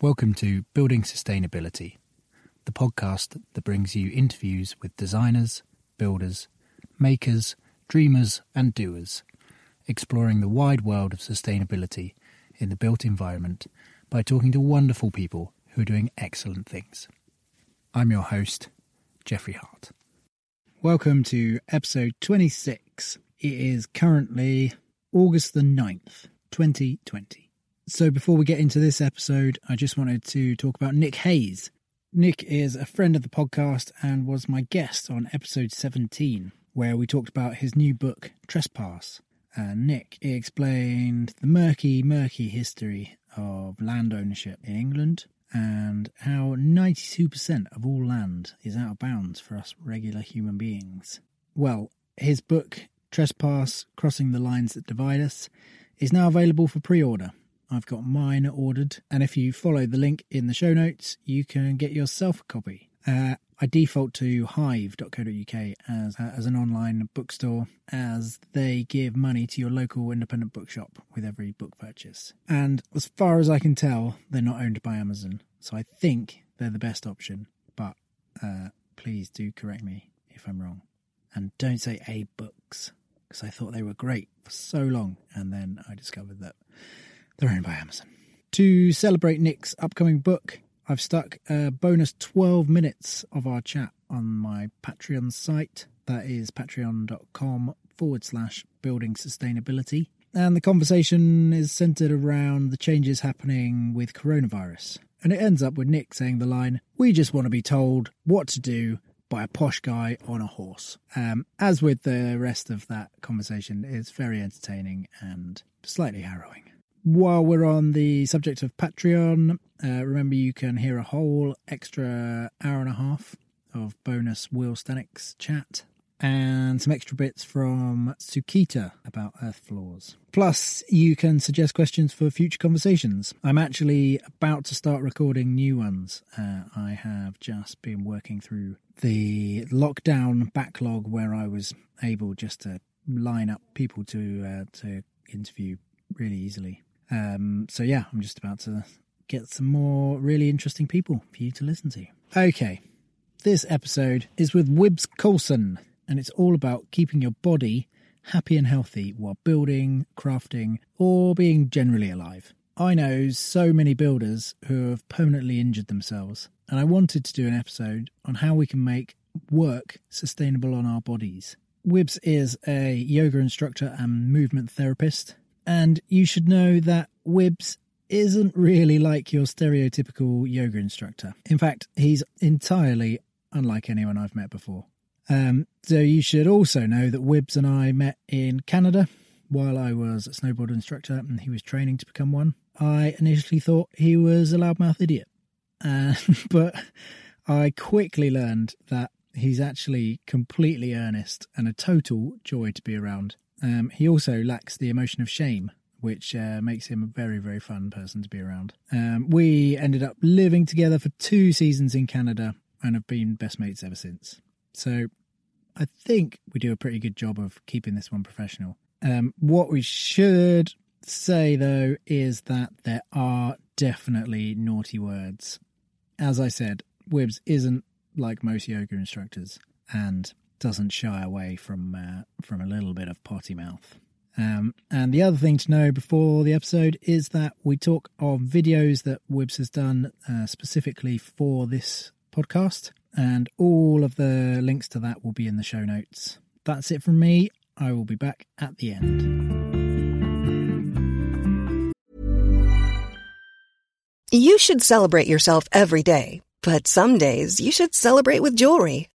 Welcome to Building Sustainability, the podcast that brings you interviews with designers, builders, makers, dreamers, and doers, exploring the wide world of sustainability in the built environment by talking to wonderful people who are doing excellent things. I'm your host, Jeffrey Hart. Welcome to episode 26. It is currently August the 9th, 2020. So, before we get into this episode, I just wanted to talk about Nick Hayes. Nick is a friend of the podcast and was my guest on episode 17, where we talked about his new book, Trespass. And Nick explained the murky, murky history of land ownership in England and how 92% of all land is out of bounds for us regular human beings. Well, his book, Trespass Crossing the Lines That Divide Us, is now available for pre order I've got mine ordered, and if you follow the link in the show notes, you can get yourself a copy. Uh, I default to hive.co.uk as, uh, as an online bookstore, as they give money to your local independent bookshop with every book purchase. And as far as I can tell, they're not owned by Amazon, so I think they're the best option. But uh, please do correct me if I'm wrong. And don't say A books, because I thought they were great for so long, and then I discovered that they're owned by Amazon. To celebrate Nick's upcoming book, I've stuck a bonus 12 minutes of our chat on my Patreon site. That is patreon.com forward slash building sustainability. And the conversation is centered around the changes happening with coronavirus. And it ends up with Nick saying the line, We just want to be told what to do by a posh guy on a horse. Um, as with the rest of that conversation, it's very entertaining and slightly harrowing. While we're on the subject of Patreon, uh, remember you can hear a whole extra hour and a half of bonus Will Stanix chat and some extra bits from Sukita about earth floors. Plus, you can suggest questions for future conversations. I'm actually about to start recording new ones. Uh, I have just been working through the lockdown backlog where I was able just to line up people to uh, to interview really easily. Um, so yeah, I'm just about to get some more really interesting people for you to listen to. Okay, this episode is with Wibbs Coulson, and it's all about keeping your body happy and healthy while building, crafting, or being generally alive. I know so many builders who have permanently injured themselves, and I wanted to do an episode on how we can make work sustainable on our bodies. Wibbs is a yoga instructor and movement therapist and you should know that Wibbs isn't really like your stereotypical yoga instructor. In fact, he's entirely unlike anyone I've met before. Um, so you should also know that Wibbs and I met in Canada while I was a snowboard instructor and he was training to become one. I initially thought he was a loudmouth idiot, uh, but I quickly learned that he's actually completely earnest and a total joy to be around. Um, he also lacks the emotion of shame, which uh, makes him a very, very fun person to be around. Um, we ended up living together for two seasons in Canada and have been best mates ever since. So I think we do a pretty good job of keeping this one professional. Um, what we should say, though, is that there are definitely naughty words. As I said, Wibbs isn't like most yoga instructors, and doesn't shy away from uh, from a little bit of potty mouth. Um, and the other thing to know before the episode is that we talk of videos that Wibbs has done uh, specifically for this podcast, and all of the links to that will be in the show notes. That's it from me. I will be back at the end. You should celebrate yourself every day, but some days you should celebrate with jewelry.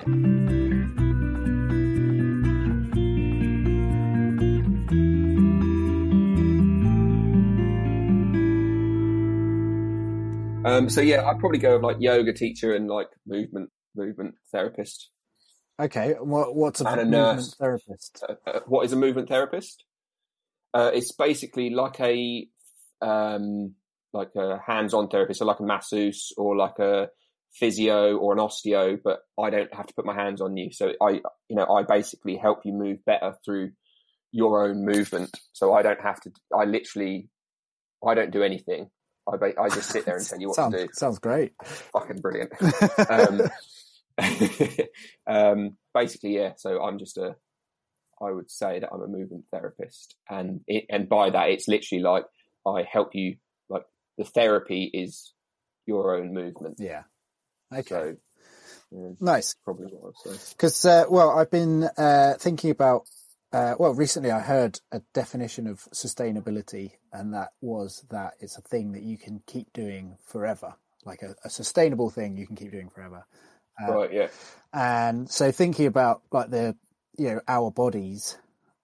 Um, so yeah, I'd probably go with like yoga teacher and like movement movement therapist. Okay, what, what's a And a movement nurse. therapist? Uh, uh, what is a movement therapist? Uh, it's basically like a um, like a hands-on therapist, so like a masseuse or like a physio or an osteo, but I don't have to put my hands on you. So I, you know, I basically help you move better through your own movement. So I don't have to. I literally, I don't do anything. I I just sit there and tell you what sounds, to do. Sounds great. Fucking brilliant. um, um, basically, yeah. So I'm just a. I would say that I'm a movement therapist, and it, and by that, it's literally like I help you. Like the therapy is your own movement. Yeah. Okay. So yeah, nice. probably what I'd say. Because, uh, well, I've been uh, thinking about, uh, well, recently I heard a definition of sustainability, and that was that it's a thing that you can keep doing forever, like a, a sustainable thing you can keep doing forever. Uh, right. Yeah. And so thinking about like the, you know, our bodies,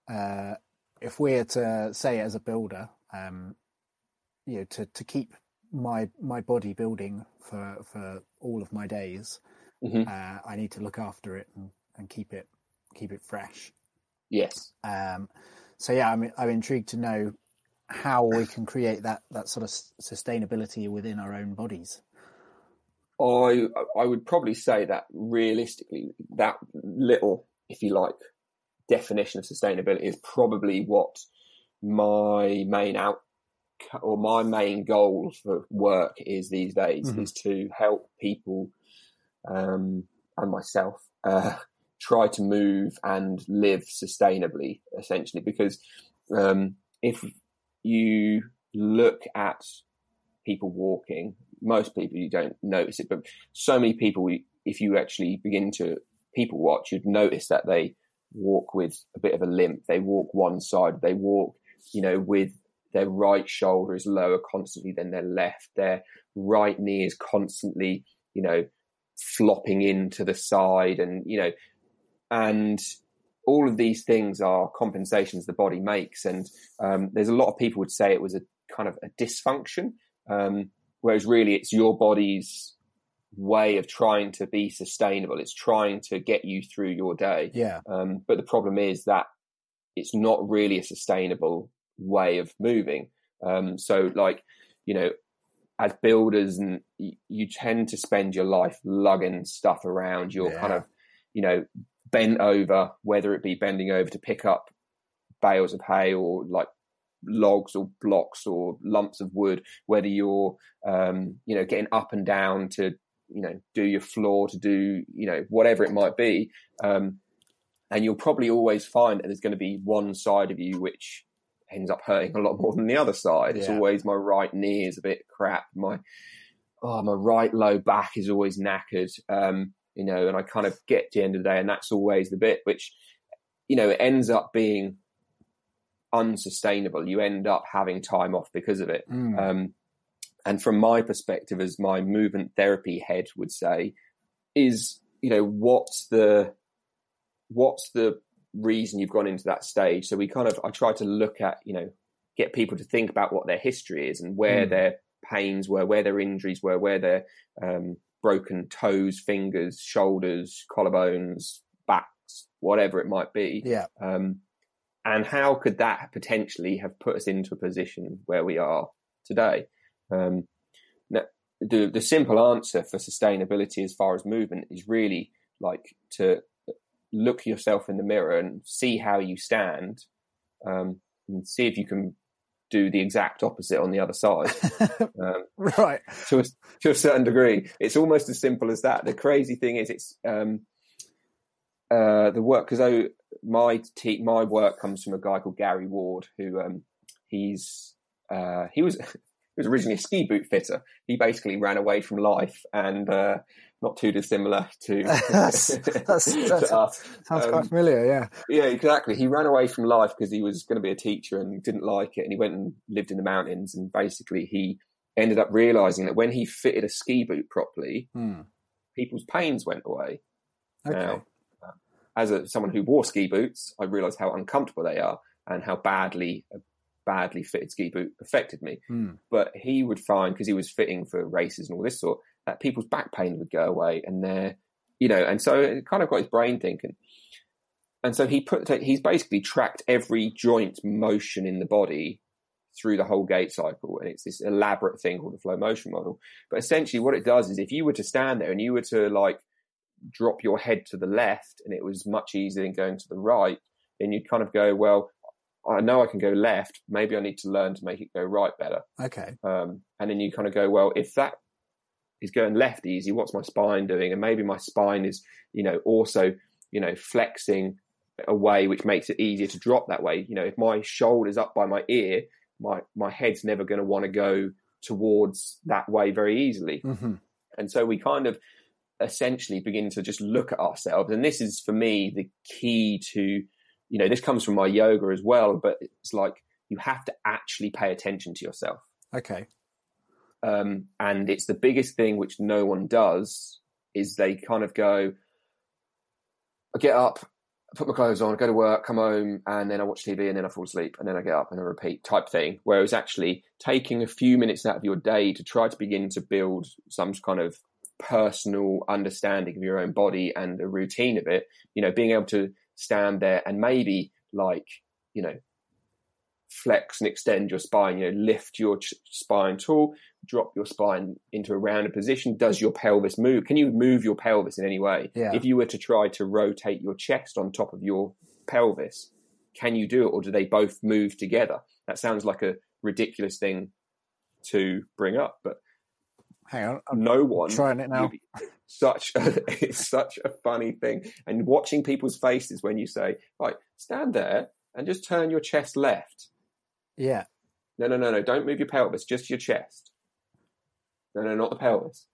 uh, if we're to say as a builder, um, you know, to, to keep my, my body building for, for all of my days, Mhm. uh, I need to look after it and, and keep it, keep it fresh. Yes. Um, so yeah, I'm, I'm intrigued to know how we can create that, that sort of sustainability within our own bodies. I I would probably say that realistically, that little, if you like, definition of sustainability is probably what my main out or my main goal for work is these days Mhm. is to help people um, and myself uh, try to move and live sustainably, essentially. Because um, if you look at people walking, most people you don't notice it, but so many people, if you actually begin to people watch, you'd notice that they walk with a bit of a limp. They walk one side. They walk, you know, with their right shoulder is lower constantly than their left. Their right knee is constantly, you know, flopping into the side and, you know, and all of these things are compensations the body makes. And um, there's a lot of people would say it was a kind of a dysfunction. Um, whereas really it's your body's way of trying to be sustainable. It's trying to get you through your day. Yeah. Um, but the problem is that it's not really a sustainable way of moving. Um, so, like, you know, as builders, and you tend to spend your life lugging stuff around. You're kind of, you know, bent over, whether it be bending over to pick up bales of hay or like logs or blocks or lumps of wood, whether you're, um, you know, getting up and down to, you know, do your floor, to do, you know, whatever it might be. Um, and you'll probably always find that there's going to be one side of you which ends up hurting a lot more than the other side. It's Yeah. always my right knee is a bit crap. My, oh, my right low back is always knackered. Um, you know, and I kind of get to the end of the day and that's always the bit which, you know, it ends up being unsustainable. You end up having time off because of it. Mm. Um, and from my perspective, as my movement therapy head would say, is you know what's the what's the reason you've gone into that stage? So we kind of I try to look at you know get people to think about what their history is and where Mm. their pains were, where their injuries were, where their um, broken toes, fingers, shoulders, collarbones, backs, whatever it might be. Yeah. Um, and how could that potentially have put us into a position where we are today? Um, now, the the simple answer for sustainability as far as movement is really like to look yourself in the mirror and see how you stand, um, and see if you can do the exact opposite on the other side. Um, right. To a, to a certain degree, it's almost as simple as that. The crazy thing is, it's um, uh, the work because my te- my work comes from a guy called Gary Ward, who um, he's uh, he was he was originally a ski boot fitter. He basically ran away from life and uh, not too dissimilar to, that's, that's, that's, us. Sounds um, quite familiar, yeah. Yeah, exactly. He ran away from life because he was going to be a teacher and didn't like it, and he went and lived in the mountains. And basically, he ended up realizing that when he fitted a ski boot properly, hmm. people's pains went away. Okay. Now, as a, someone who wore ski boots, I realized how uncomfortable they are and how badly a badly fitted ski boot affected me. Mm. But he would find because he was fitting for races and all this sort that people's back pain would go away, and their you know, and so it kind of got his brain thinking. And so he put he's basically tracked every joint motion in the body through the whole gait cycle, and it's this elaborate thing called the flow motion model. But essentially, what it does is if you were to stand there and you were to like drop your head to the left, and it was much easier than going to the right, then you'd kind of go, well, I know I can go left. Maybe I need to learn to make it go right better. Okay. Um, and then you kind of go, well, if that is going left easy, what's my spine doing? And maybe my spine is, you know, also, you know, flexing a way which makes it easier to drop that way. You know, if my shoulder's up by my ear, my my head's never going to want to go towards that way very easily. Mm-hmm. And so we kind of essentially begin to just look at ourselves. And this is for me the key to you know, this comes from my yoga as well, but it's like you have to actually pay attention to yourself. Okay. Um, and it's the biggest thing which no one does is they kind of go, I get up, put my clothes on, go to work, come home, and then I watch TV and then I fall asleep and then I get up and I repeat type thing. Whereas actually taking a few minutes out of your day to try to begin to build some kind of personal understanding of your own body and a routine of it, you know, being able to stand there and maybe like, you know, flex and extend your spine, you know, lift your ch- spine tall, drop your spine into a rounded position. Does your pelvis move? Can you move your pelvis in any way? Yeah. If you were to try to rotate your chest on top of your pelvis, can you do it or do they both move together? That sounds like a ridiculous thing to bring up, but hang on, I'm no one trying it now. Such a, it's such a funny thing, and watching people's faces when you say, "Right, stand there and just turn your chest left." Yeah. No, no, no, no. Don't move your pelvis, just your chest. No, no, not the pelvis.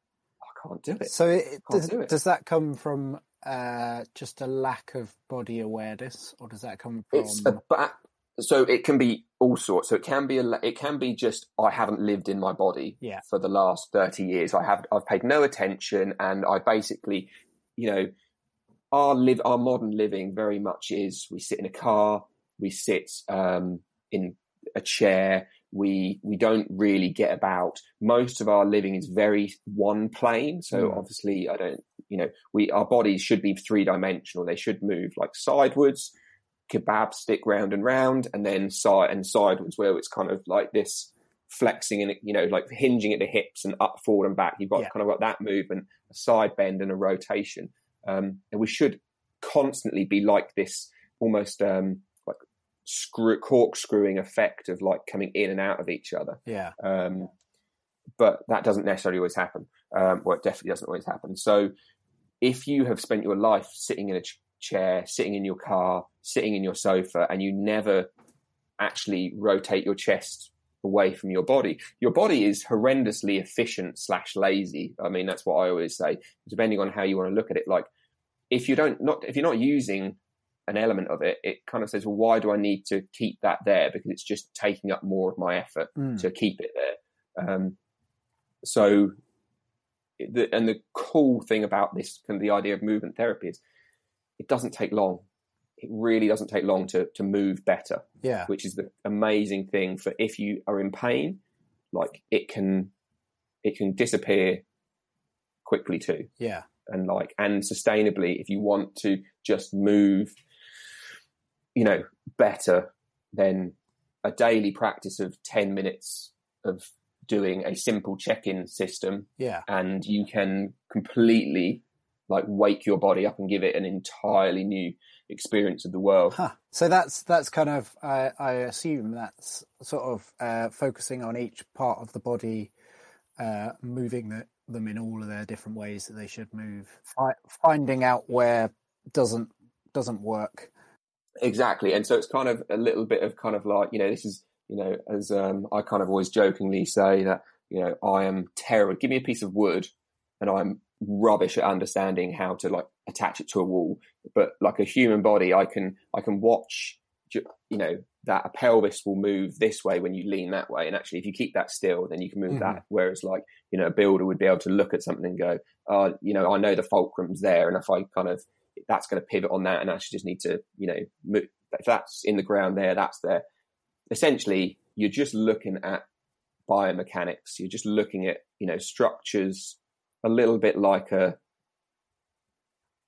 I can't do it. So it, does, do it. does that come from uh, just a lack of body awareness, or does that come from? It's a ba- so it can be all sorts. So it can be a, it can be just I haven't lived in my body yeah. for the last thirty years. I have I've paid no attention, and I basically, you know, our live our modern living very much is we sit in a car, we sit um, in a chair. We we don't really get about. Most of our living is very one plane. So mm. obviously, I don't. You know, we our bodies should be three dimensional. They should move like sideways, kebab stick round and round, and then side and sideways, where it's kind of like this flexing and you know like hinging at the hips and up, forward, and back. You've got yeah. kind of got that movement, a side bend, and a rotation. Um, and we should constantly be like this, almost um, screw corkscrewing effect of like coming in and out of each other. Yeah. Um, but that doesn't necessarily always happen. Um, well, it definitely doesn't always happen. So if you have spent your life sitting in a chair, sitting in your car, sitting in your sofa, and you never actually rotate your chest away from your body. Your body is horrendously efficient slash lazy. I mean, that's what I always say, depending on how you want to look at it. Like if you don't not if you're not using an element of it, it kind of says, well, why do I need to keep that there? Because it's just taking up more of my effort mm. to keep it there. Um, so, the, and the cool thing about this, kind of the idea of movement therapy is it doesn't take long. It really doesn't take long to to move better. Yeah. Which is the amazing thing for if you are in pain, like it can it can disappear quickly too. Yeah. And like and sustainably if you want to just move you know better than a daily practice of 10 minutes of doing a simple check-in system Yeah. and you can completely like wake your body up and give it an entirely new experience of the world. Huh. So that's that's kind of I I assume that's sort of uh, focusing on each part of the body, uh, moving the, them in all of their different ways that they should move, fi- finding out where doesn't doesn't work. Exactly. And so it's kind of a little bit of kind of like, you know, this is, you know, as um, I kind of always jokingly say that, you know, I am terrible. Give me a piece of wood and I'm rubbish at understanding how to like attach it to a wall. But like a human body, I can, I can watch, you know, that a pelvis will move this way when you lean that way. And actually, if you keep that still, then you can move Mhm. that. Whereas like, you know, a builder would be able to look at something and go, oh, you know, I know the fulcrum's there. And if I kind of, that's going to pivot on that and actually just need to, you know, move, if that's in the ground there, that's there. Essentially, you're just looking at biomechanics. You're just looking at, you know, structures a little bit like a,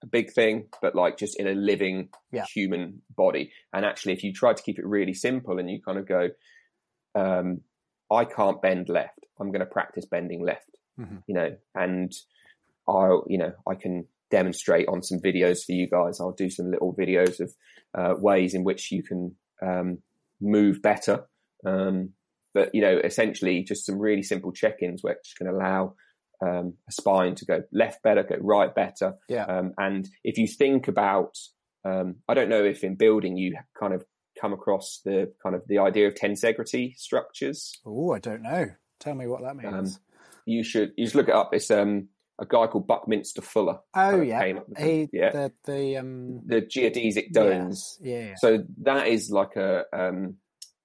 a big thing, but like just in a living Yeah. human body. And actually, if you try to keep it really simple and you kind of go, um, I can't bend left. I'm going to practice bending left, Mhm. you know, and I'll, you know, I can demonstrate on some videos for you guys. I'll do some little videos of uh, ways in which you can um, move better. Um, but, you know, essentially just some really simple check-ins which can allow um, a spine to go left better, go right better. Yeah. Um, and if you think about, um, I don't know if in building you kind of come across the kind of the idea of tensegrity structures. Oh, I don't know. Tell me what that Um, means. You should you should look it up. It's um, a guy called Buckminster Fuller. oh yeah, came up with he, yeah, the the um the geodesic domes. yes, yeah, yeah. So that is like a um,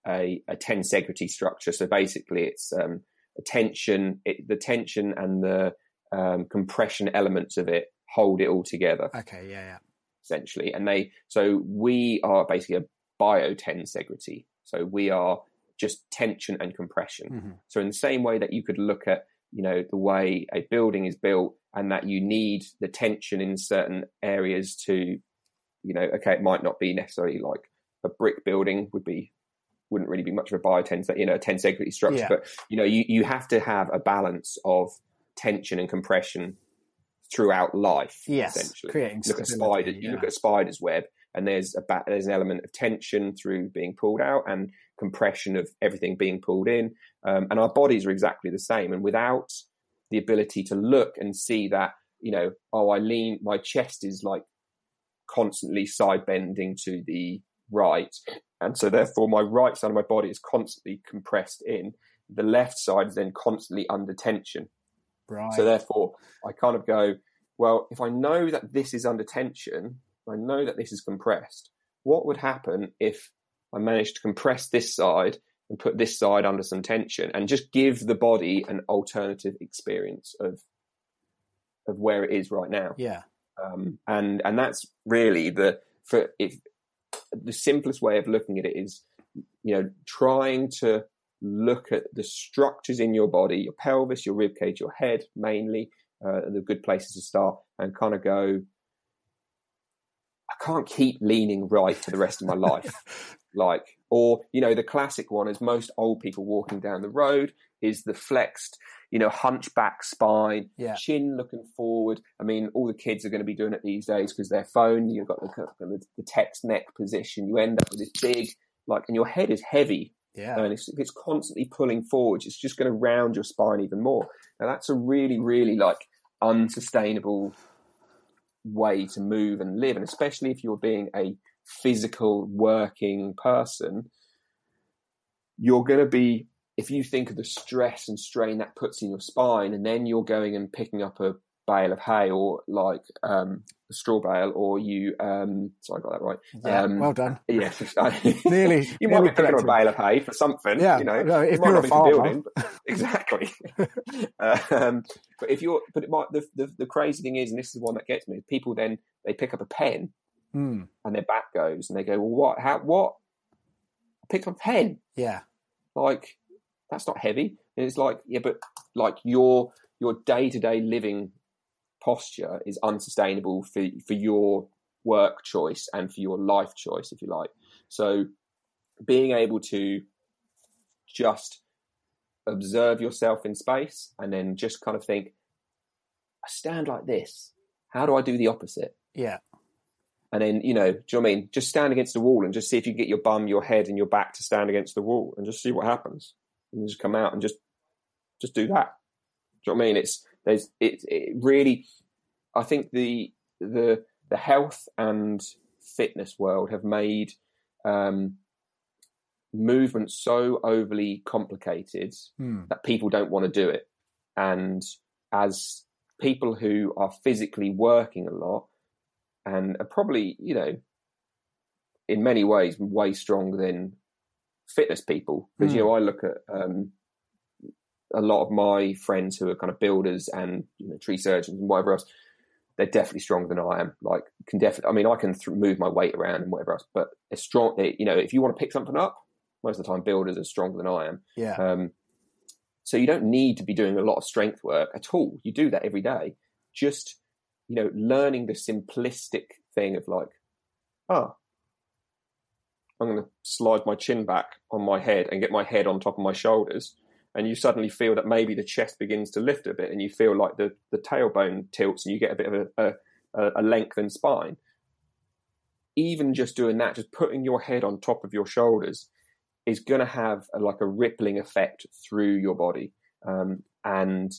a, a tensegrity structure. So basically, it's um, a tension, it, the tension and the um, compression elements of it hold it all together Okay, yeah, yeah. essentially. And they so we are basically a biotensegrity. So we are just tension and compression. hmm So in the same way that you could look at, you know, the way a building is built and that you need the tension in certain areas to, you know, okay, it might not be necessarily like a brick building would be wouldn't really be much of a biotens, you know, a tensegrity structure, Yeah. but you know, you, you have to have a balance of tension and compression throughout life. Yes, essentially creating look at spider you look at a spider's web and there's a ba- there's an element of tension through being pulled out and compression of everything being pulled in. Um, and our bodies are exactly the same. And without the ability to look and see that you know oh i lean my chest is like constantly side bending to the right. And so therefore my right side of my body is constantly compressed in. The left side is then constantly under tension. Right. so therefore, I kind of go, well, if I know that this is under tension, I know that this is compressed. What would happen if I managed to compress this side and put this side under some tension and just give the body an alternative experience of of where it is right now? yeah. um, and and that's really the for if the simplest way of looking at it is you know trying to look at the structures in your body your pelvis your rib cage your head mainly uh, the good places to start and kind of go i can't keep leaning right for the rest of my life like or you know the classic one is most old people walking down the road is the flexed you know hunchback spine Yeah. chin looking forward i mean all the kids are going to be doing it these days because their phone you've got the, the, the text neck position you end up with this big like and your head is heavy Yeah. and if it's constantly pulling forward it's just going to round your spine even more now that's a really really like unsustainable way to move and live and especially if you're being a physical working person you're going to be if you think of the stress and strain that puts in your spine and then you're going and picking up a bale of hay or like um, a straw bale or you um sorry i got that right yeah. um, well done. yes Nearly- you might nearly be picking up a bale of hay for something Yeah, you know no, if It might you're not a farmer. building, but- exactly um, but if you're but it might the, the the crazy thing is and this is the one that gets me people then they pick up a pen Hmm. and their back goes and they go well what how what I picked up a pen Yeah. like that's not heavy and it's like yeah but like your your day-to-day living posture is unsustainable for for your work choice and for your life choice if you like so being able to just observe yourself in space and then just kind of think, I stand like this. How do I do the opposite? Yeah. And then, you know, do you know what I mean? Just stand against the wall and just see if you can get your bum, your head, and your back to stand against the wall and just see what happens. And just come out and just just do that. Do you know what I mean? It's there's it, it really I think the the the health and fitness world have made um, movement so overly complicated Hmm. that people don't want to do it. And as people who are physically working a lot and are probably, you know, in many ways way stronger than fitness people, because you know, I look at um, a lot of my friends who are kind of builders and you know, tree surgeons and whatever else. They're definitely stronger than I am. Like, can definitely. I mean, I can th- move my weight around and whatever else, but it's strong. You know, if you want to pick something up, most of the time builders are stronger than I am. Yeah. Um, so you don't need to be doing a lot of strength work at all. You do that every day. Just you know, learning the simplistic thing of like, ah, I'm going to slide my chin back on my head and get my head on top of my shoulders, and you suddenly feel that maybe the chest begins to lift a bit, and you feel like the the tailbone tilts, and you get a bit of a, a, a lengthened spine. Even just doing that, just putting your head on top of your shoulders, is going to have a, like a rippling effect through your body. Um, and,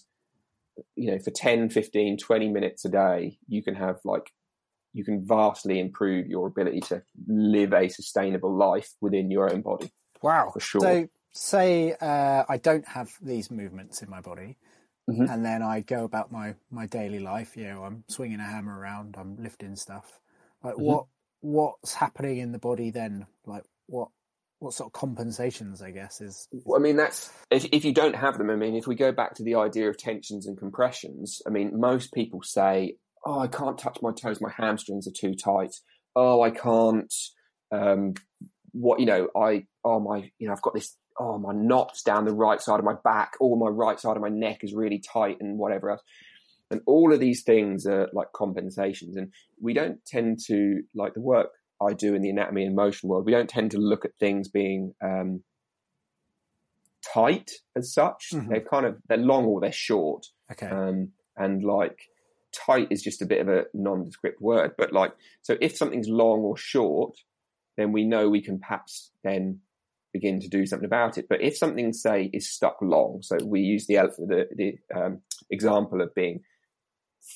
you know, for 10, 15, 20 minutes a day, you can have like, you can vastly improve your ability to live a sustainable life within your own body. Wow. For sure. So, say uh, I don't have these movements in my body, Mhm. and then I go about my my daily life. You know, I'm swinging a hammer around, I'm lifting stuff. Like, Mm-hmm. what what's happening in the body then? Like, what what sort of compensations? I guess is Well, I mean, that's if, if you don't have them. I mean, if we go back to the idea of tensions and compressions, I mean, most people say, "Oh, I can't touch my toes; my hamstrings are too tight." Oh, I can't. Um, what you know, I oh my, you know, I've got this. Oh, my knots down the right side of my back. All my right side of my neck is really tight, and whatever else. And all of these things are like compensations, and we don't tend to like the work I do in the Anatomy in Motion world. We don't tend to look at things being um, tight as such. Mhm. They're kind of they're long or they're short, okay. um, and like tight is just a bit of a nondescript word. But like, so if something's long or short, then we know we can perhaps then begin to do something about it. But if something say is stuck long, so we use the the, the um, example of being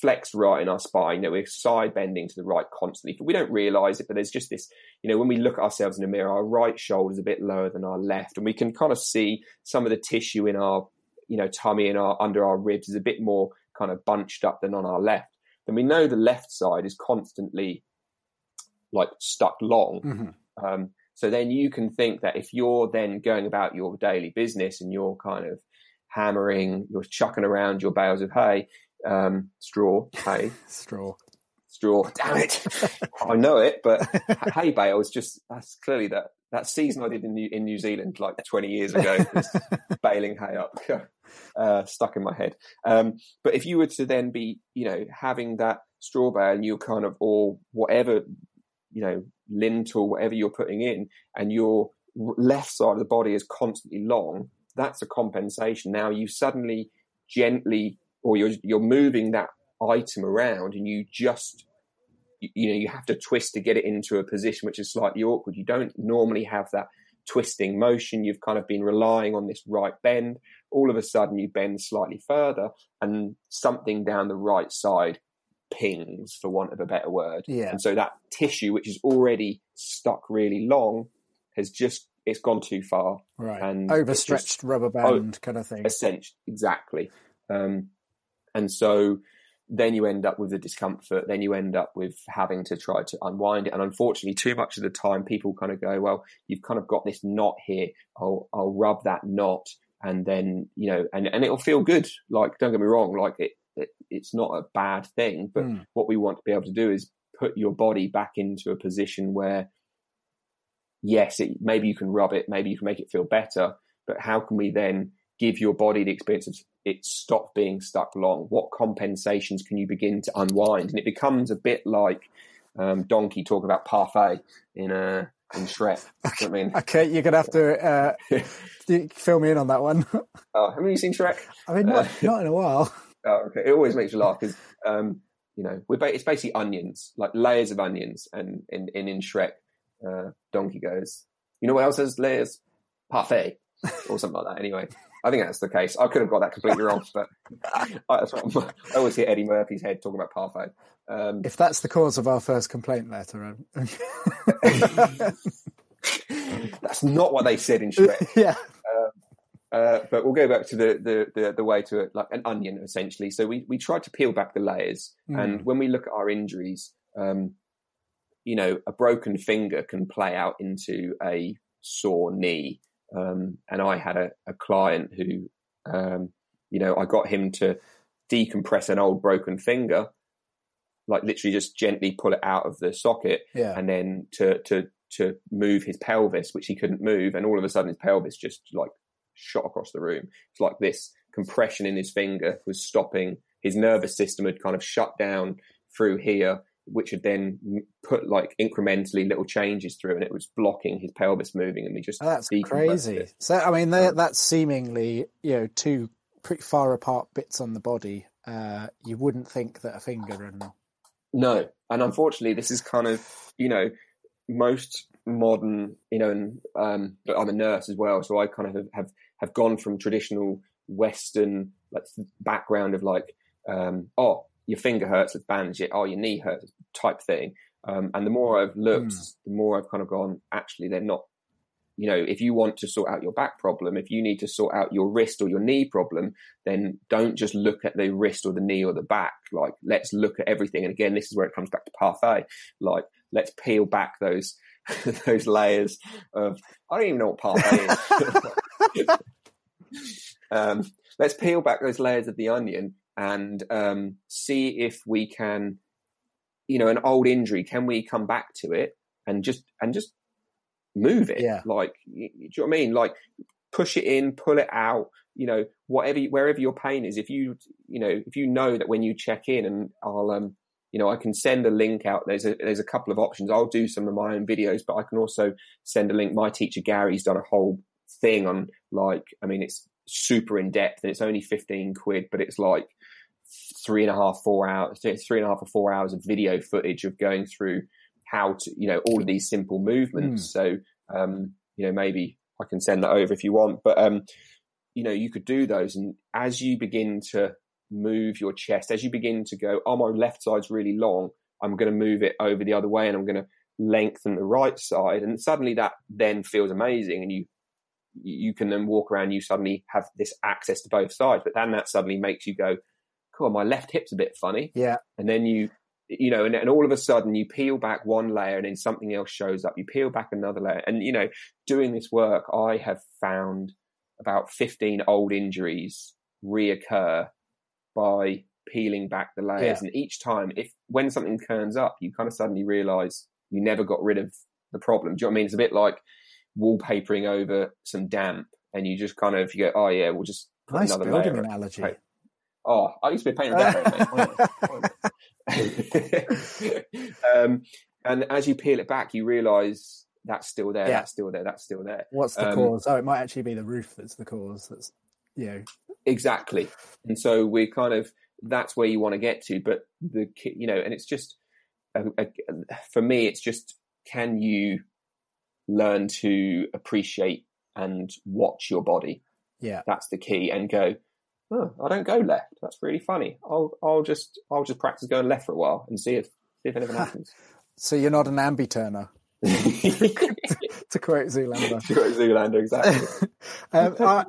flexed right in our spine. You know, we're side bending to the right constantly, but we don't realize it. But there's just this, you know, when we look at ourselves in the mirror, our right shoulder is a bit lower than our left, and we can kind of see some of the tissue in our, you know, tummy and our under our ribs is a bit more kind of bunched up than on our left. Then we know the left side is constantly like stuck long. Mhm. Um, so then you can think that if you're then going about your daily business and you're kind of hammering, you're chucking around your bales of hay, um, straw, hay, Straw. straw. Damn it! I know it, but hay bales just that's clearly that that season I did in New, in New Zealand like 20 years ago, baling hay up, uh, stuck in my head. Um, but if you were to then be, you know, having that straw bale and you're kind of or whatever, you know, lint or whatever you're putting in, and your left side of the body is constantly long, that's a compensation. Now you suddenly gently, or you're you're moving that item around, and you just you know you have to twist to get it into a position which is slightly awkward. You don't normally have that twisting motion. You've kind of been relying on this right bend. All of a sudden, you bend slightly further, and something down the right side pings, for want of a better word. Yeah. And so that tissue, which is already stuck really long, has just it's gone too far. Right. And Overstretched just- rubber band kind of thing. essentially exactly um, and so then you end up with the discomfort then you end up with having to try to unwind it and unfortunately too much of the time people kind of go well you've kind of got this knot here i'll i'll rub that knot and then you know and and it'll feel good like don't get me wrong like it, it it's not a bad thing but Mm. what we want to be able to do is put your body back into a position where yes it, maybe you can rub it maybe you can make it feel better but how can we then give your body the experience of it stop being stuck long? What compensations can you begin to unwind? And it becomes a bit like um, Donkey talking about parfait in uh, in Shrek. I mean, okay, you're gonna have to uh, fill me in on that one. oh, haven't you seen Shrek? I mean, not, uh, not in a while. Oh, okay. It always makes you laugh because um, you know we're ba- it's basically onions, like layers of onions, and in in, in Shrek, uh, Donkey goes, you know what else has layers? Parfait or something like that. Anyway, I think that's the case. I could have got that completely wrong, but I, I always hear Eddie Murphy's head talking about parfait. Um, if that's the cause of our first complaint letter, that's not what they said in Shrek. yeah. Uh, uh, but we'll go back to the, the, the, the, way to it, like an onion, essentially. So we, we try to peel back the layers. Mm. And when we look at our injuries, um, you know, a broken finger can play out into a sore knee. Um, and I had a, a client who, um, you know, I got him to decompress an old broken finger, like literally just gently pull it out of the socket, yeah. and then to to to move his pelvis, which he couldn't move, and all of a sudden his pelvis just like shot across the room. It's like this compression in his finger was stopping his nervous system had kind of shut down through here which had then put like incrementally little changes through, and it was blocking his pelvis moving, and we just oh, that's crazy. It. So I mean, that's seemingly you know two pretty far apart bits on the body. Uh, you wouldn't think that a finger and no, and unfortunately, this is kind of you know most modern you know, and um, I'm a nurse as well, so I kind of have have, have gone from traditional Western like background of like um, oh your finger hurts, let's bandage it. Oh, your knee hurts, type thing. Um, and the more I've looked, mm. the more I've kind of gone, actually, they're not. You know, if you want to sort out your back problem, if you need to sort out your wrist or your knee problem, then don't just look at the wrist or the knee or the back. Like, let's look at everything. And again, this is where it comes back to parfait. Like, let's peel back those those layers of. I don't even know what parfait is. um, let's peel back those layers of the onion and um, see if we can, you know, an old injury, can we come back to it and just and just move it? Yeah. Like, do you know what I mean? Like, push it in, pull it out. You know, whatever, wherever your pain is. If you, you know, if you know that when you check in, and I'll, um, you know, I can send a link out. There's a there's a couple of options. I'll do some of my own videos, but I can also send a link. My teacher Gary's done a whole thing on like, I mean, it's super in depth and it's only 15 quid, but it's like three and a half, four hours, three and a half or four hours of video footage of going through how to, you know, all of these simple movements. Mm. So, um, you know, maybe I can send that over if you want, but, um, you know, you could do those. And as you begin to move your chest, as you begin to go, oh, my left side's really long, I'm going to move it over the other way and I'm going to lengthen the right side. And suddenly that then feels amazing. And you, you can then walk around, you suddenly have this access to both sides, but then that suddenly makes you go, cool, my left hip's a bit funny. Yeah. And then you, you know, and, and all of a sudden you peel back one layer and then something else shows up. You peel back another layer. And, you know, doing this work, I have found about 15 old injuries reoccur by peeling back the layers. Yeah. And each time, if when something turns up, you kind of suddenly realize you never got rid of the problem. Do you know what I mean? It's a bit like wallpapering over some damp and you just kind of you go, oh yeah, we'll just put nice another building layer. analogy. Oh, I used to be a painter. um, and as you peel it back, you realise that's still there. Yeah. That's still there. That's still there. What's the um, cause? Oh, it might actually be the roof that's the cause. That's you know exactly. And so we're kind of that's where you want to get to. But the you know, and it's just a, a, for me, it's just can you learn to appreciate and watch your body? Yeah, that's the key. And go oh, I don't go left. That's really funny. I'll I'll just I'll just practice going left for a while and see if see if anything happens. So you're not an ambi turner. to quote Zoolander. to quote Zoolander, exactly. um, I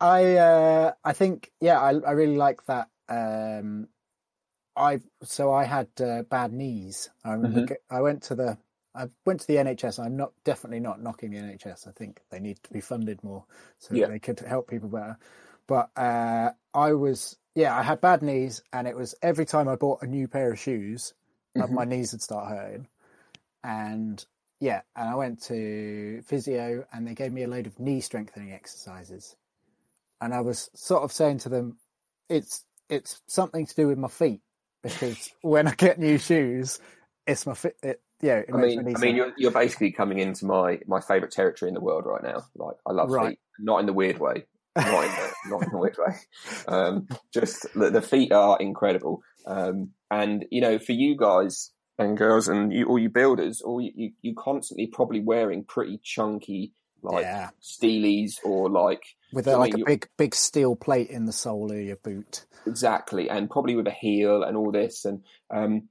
I, uh, I think yeah, I I really like that. Um, I so I had uh, bad knees. I remember mm-hmm. I went to the I went to the NHS. I'm not definitely not knocking the NHS. I think they need to be funded more so yeah. they could help people better. But uh, I was, yeah, I had bad knees, and it was every time I bought a new pair of shoes, mm-hmm. my knees would start hurting. And yeah, and I went to physio, and they gave me a load of knee strengthening exercises. And I was sort of saying to them, it's it's something to do with my feet because when I get new shoes, it's my fit. It, yeah, I mean, I mean, you're you're basically coming into my my favorite territory in the world right now. Like, I love Right. feet, not in the weird way, not in the not in the weird way. Um, just the, the feet are incredible. Um, and you know, for you guys and girls, and you, all you builders, all you, you you constantly probably wearing pretty chunky like yeah, steelies or like with a, like a big big steel plate in the sole of your boot. exactly and probably with a heel and all this and um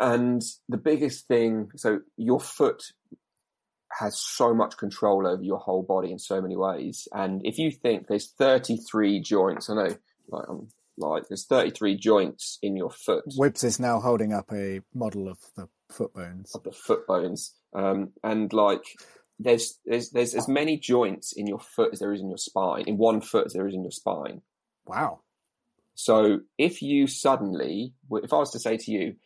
and the biggest thing so your foot has so much control over your whole body in so many ways and if you think there's 33 joints i know like i'm like there's 33 joints in your foot Wibbs is now holding up a model of the foot bones. of the foot bones um and like there's there's there's as many joints in your foot as there is in your spine in one foot as there is in your spine Wow. So if you suddenly, if I was to say to you,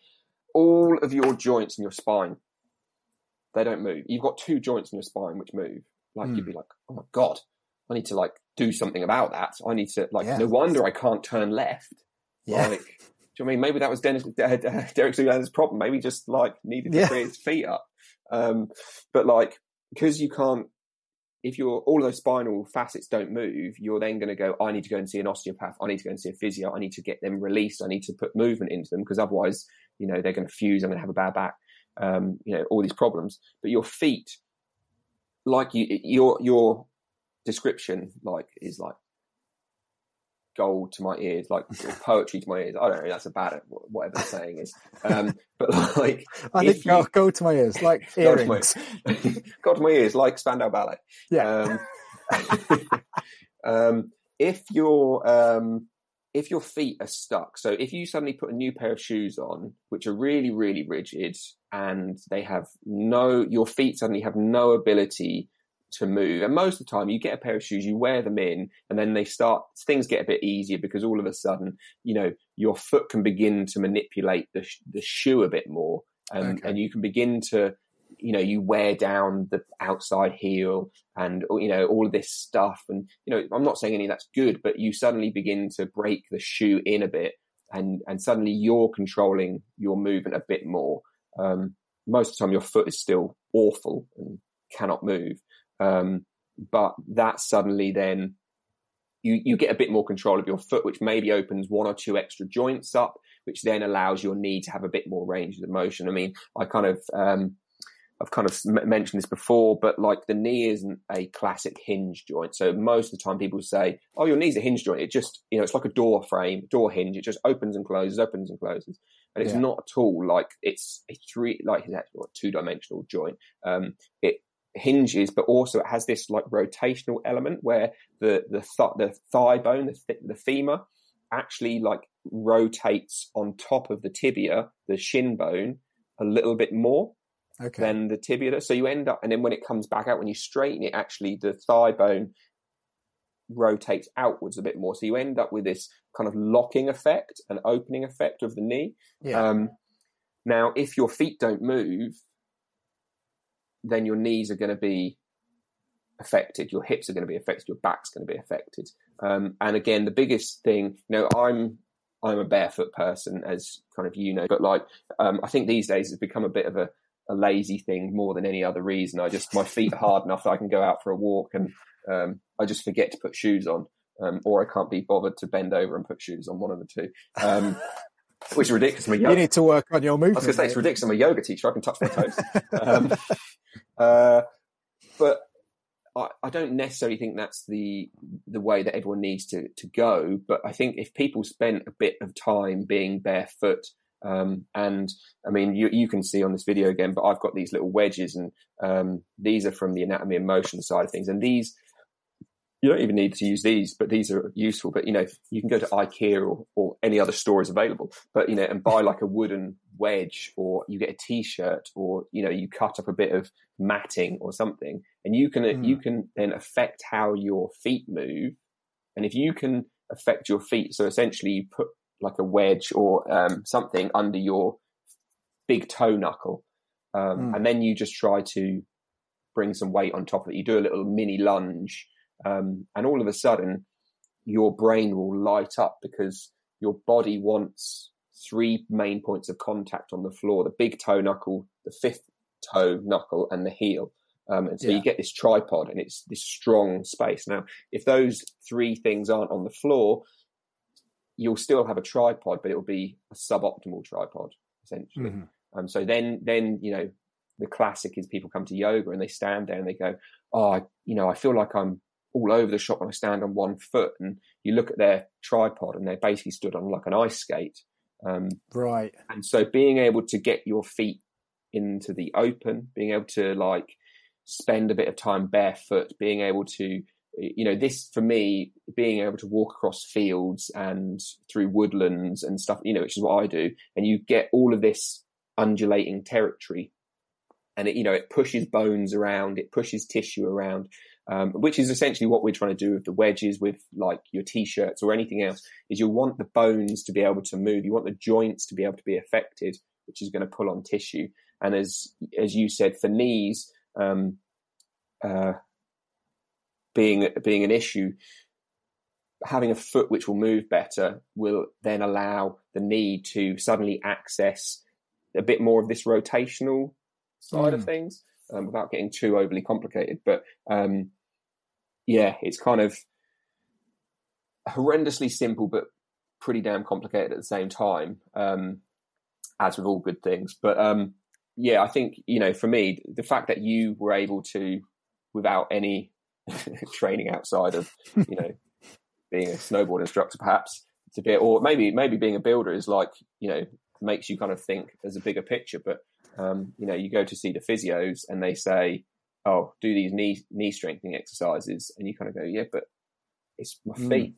all of your joints in your spine, they don't move. You've got two joints in your spine which move. Like Hmm. you'd be like, oh my god, I need to like do something about that. I need to like. Yeah. No wonder I can't turn left. Yeah. Like, do you know what I mean? Maybe that was Dennis, Derek Zoolander's problem. Maybe he just like needed to Yeah. free his feet up. Um, but like, because you can't, if you're all of those spinal facets don't move, you're then going to go. I need to go and see an osteopath. I need to go and see a physio. I need to get them released. I need to put movement into them because otherwise, you know, they're going to fuse. I'm going to have a bad back. Um, you know, all these problems. But your feet, like you, your your description, like is like gold to my ears, like poetry to my ears. I don't know. That's about it. Whatever the saying is. Um, but like, I think you- go to my ears, like Go to my- earrings. got to my ears like Spandau Ballet. Yeah. Um, um, if your um, if your feet are stuck, so if you suddenly put a new pair of shoes on, which are really really rigid, and they have no, your feet suddenly have no ability to move. And most of the time, you get a pair of shoes, you wear them in, and then they start. Things get a bit easier because all of a sudden, you know, your foot can begin to manipulate the the shoe a bit more, and Okay. and you can begin to you know you wear down the outside heel and you know all of this stuff. And you know i'm not saying any of that's good but you suddenly begin to break the shoe in a bit and and suddenly you're controlling your movement a bit more. Um most of the time your foot is still awful and cannot move. Um but that suddenly then you you get a bit more control of your foot which maybe opens one or two extra joints up which then allows your knee to have a bit more range of motion. I mean i kind of um I've kind of mentioned this before, but like the knee isn't a classic hinge joint. So most of the time people say, oh, your knee's a hinge joint. It just, you know, it's like a door frame, door hinge. It just opens and closes, opens and closes. And it's Yeah. not at all like it's a three, like it's actually a two dimensional joint. Um, it hinges, but also it has this like rotational element where the, the, th- the thigh bone, the, th- the femur actually like rotates on top of the tibia, the shin bone a little bit more Okay. than the tibia. does. So you end up, and then when it comes back out, when you straighten it, actually the thigh bone rotates outwards a bit more. So you end up with this kind of locking effect, an opening effect of the knee. yeah. Um, now, if your feet don't move, then your knees are going to be affected. Your hips are going to be affected. Your back's going to be affected. Um, and again, the biggest thing, you know, I'm I'm a barefoot person, as kind of you know, but like um, I think these days it's become a bit of a, a lazy thing more than any other reason. I just my feet are hard enough that I can go out for a walk, and um, I just forget to put shoes on, um, or I can't be bothered to bend over and put shoes on. One of the two. Um, which is ridiculous. You yoga- need to work on your I was movement. going to say it's ridiculous. I'm a yoga teacher. I can touch my toes. um, uh, but I, I don't necessarily think that's the the way that everyone needs to to go. But I think if people spent a bit of time being barefoot, um, and I mean, you you can see on this video again, but I've got these little wedges, and um, these are from the Anatomy in Motion side of things, and these. You don't even need to use these, but these are useful. But you know, you can go to IKEA or, or any other stores available. But you know, and buy like a wooden wedge, or you get a T-shirt, or you know, you cut up a bit of matting or something, and you can Mm. you can then affect how your feet move. And if you can affect your feet, so essentially you put like a wedge or um, something under your big toe knuckle, um, Mm. and then you just try to bring some weight on top of it. You do a little mini lunge, um, and all of a sudden, your brain will light up because your body wants three main points of contact on the floor: the big toe knuckle, the fifth toe knuckle, and the heel. Um, and so Yeah. you get this tripod, and it's this strong space. Now, if those three things aren't on the floor, you'll still have a tripod, but it will be a suboptimal tripod essentially. Mhm. Um, so then, then you know, the classic is people come to yoga and they stand there and they go, "Oh, I, you know, I feel like I'm all over the shop when I stand on one foot." And you look at their tripod and they're basically stood on like an ice skate. Um, Right. and so, being able to get your feet into the open, being able to like spend a bit of time barefoot, being able to you know this for me being able to walk across fields and through woodlands and stuff you know which is what i do and you get all of this undulating territory and it you know it pushes bones around it pushes tissue around um, which is essentially what we're trying to do with the wedges with like your t-shirts or anything else is you want the bones to be able to move you want the joints to be able to be affected which is going to pull on tissue and as as you said for knees um, uh, being being an issue, having a foot which will move better will then allow the knee to suddenly access a bit more of this rotational side of Mm. things um, without getting too overly complicated. But um, yeah, it's kind of horrendously simple, but pretty damn complicated at the same time, um, as with all good things. But um, yeah, I think you know, for me, the fact that you were able to, without any training outside of you know being a snowboard instructor, perhaps to be, or maybe maybe being a builder is like you know makes you kind of think as a bigger picture. But um, you know, you go to see the physios and they say, "Oh, do these knee knee strengthening exercises," and you kind of go, "Yeah, but it's my Mm. feet."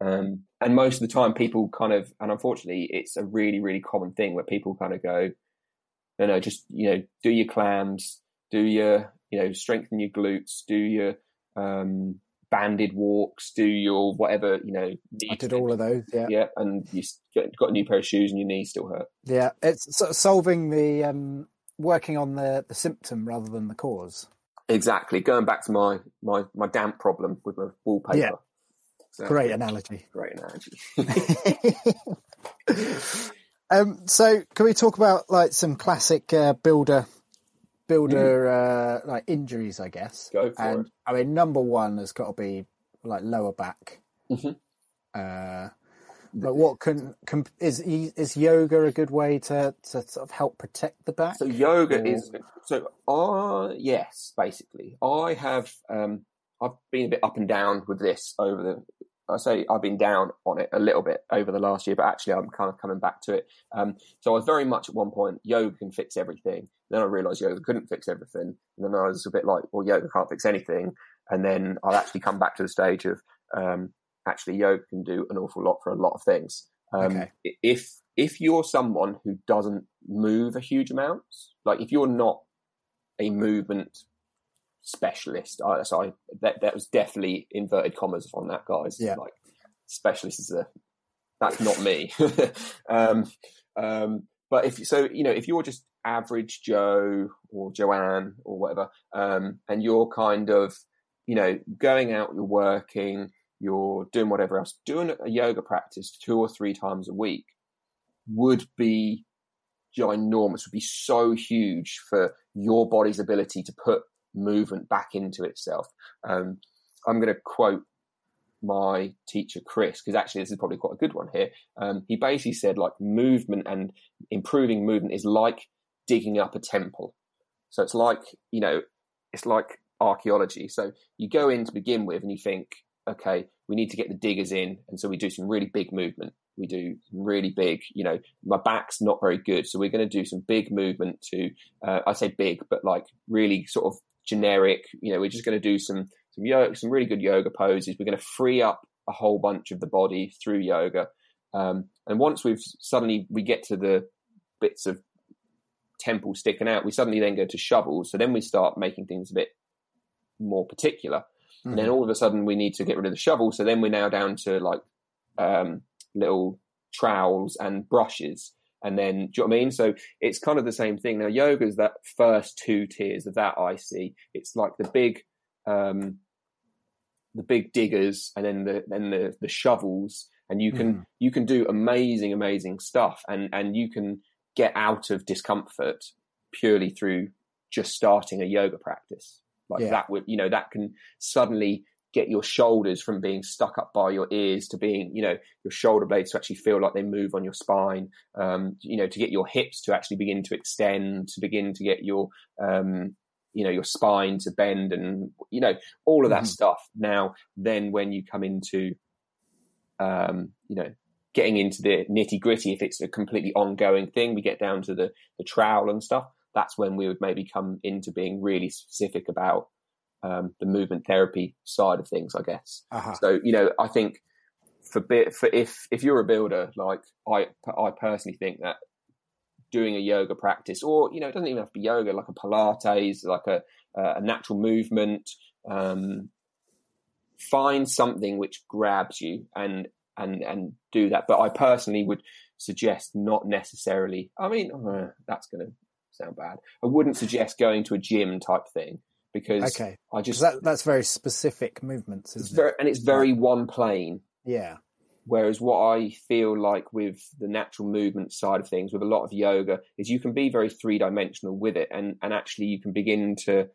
Um, and most of the time, people kind of, and unfortunately, it's a really really common thing where people kind of go, "No, no, just you know, do your clams, do your you know, strengthen your glutes, do your um, banded walks, do your whatever you know." I did all of those. Yeah. yeah, and you got a new pair of shoes and your knees still hurt. Yeah. It's sort of solving the um, working on the the symptom rather than the cause. Exactly. Going back to my my my damp problem with my wallpaper. Yeah. Exactly. Great analogy. Great analogy. um, so, can we talk about like some classic uh, builder builder uh, like injuries? I guess. Go for and it. I mean, number one has got to be like lower back. Mhm. Uh, but what can, can is is yoga a good way to to sort of help protect the back? So yoga Or- is so. Uh, yes, basically, I have. Um, I've been a bit up and down with this over the. I say I've been down on it a little bit over the last year, but actually I'm kind of coming back to it. Um, so I was very much at one point yoga can fix everything. Then I realised yoga couldn't fix everything, and then I was a bit like, well, yoga can't fix anything. And then I've actually come back to the stage of um, actually yoga can do an awful lot for a lot of things. Um, Okay. If if you're someone who doesn't move a huge amount, like if you're not a movement specialist, I, so I, that that was definitely inverted commas on that, guys. Yeah. Like specialist is a that's not me. um, um, but if so, you know, if you're just average Joe or Joanne or whatever, um, and you're kind of, you know, going out, you're working, you're doing whatever else, doing a yoga practice two or three times a week would be ginormous, would be so huge for your body's ability to put movement back into itself. Um, I'm going to quote my teacher Chris because actually this is probably quite a good one here. Um, he basically said like movement and improving movement is like digging up a temple. So it's like you know, it's like archaeology. So you go in to begin with and you think, okay, we need to get the diggers in, and so we do some really big movement. We do really big, you know, my back's not very good, so we're going to do some big movement to, uh, I say big, but like really sort of generic. You know, we're just going to do some some yoga, some really good yoga poses. We're going to free up a whole bunch of the body through yoga, um, and once we've suddenly we get to the bits of temple sticking out, we suddenly then go to shovels. So then we start making things a bit more particular. And then all of a sudden we need to get rid of the shovel. So then we're now down to like um, little trowels and brushes. And then, do you know what I mean? So it's kind of the same thing. Now, yoga is that first two tiers of that I see. It's like the big, um, the big diggers, and then the then the the shovels, and you can Mhm. you can do amazing, amazing stuff, and and you can get out of discomfort purely through just starting a yoga practice. Like Yeah. that would you know that can suddenly get your shoulders from being stuck up by your ears to being you know your shoulder blades to actually feel like they move on your spine um, you know to get your hips to actually begin to extend to begin to get your um, you know your spine to bend and you know all of that Mhm. stuff now then when you come into um, you know getting into the nitty gritty if it's a completely ongoing thing we get down to the the trowel and stuff that's when we would maybe come into being really specific about um, the movement therapy side of things i guess Uh-huh. so you know, I think for bit for if if you're a builder, like I I personally think that doing a yoga practice, or you know, it doesn't even have to be yoga, like a Pilates, like a a natural movement. Um, find something which grabs you and and and do that. But I personally would suggest not necessarily. I mean, uh, that's going to sound bad. I wouldn't suggest going to a gym type thing because Okay. I just that, that's very specific movements, it's very it? and it's very one plane. Yeah. Whereas what I feel like with the natural movement side of things, with a lot of yoga, is you can be very three dimensional with it, and and actually you can begin to,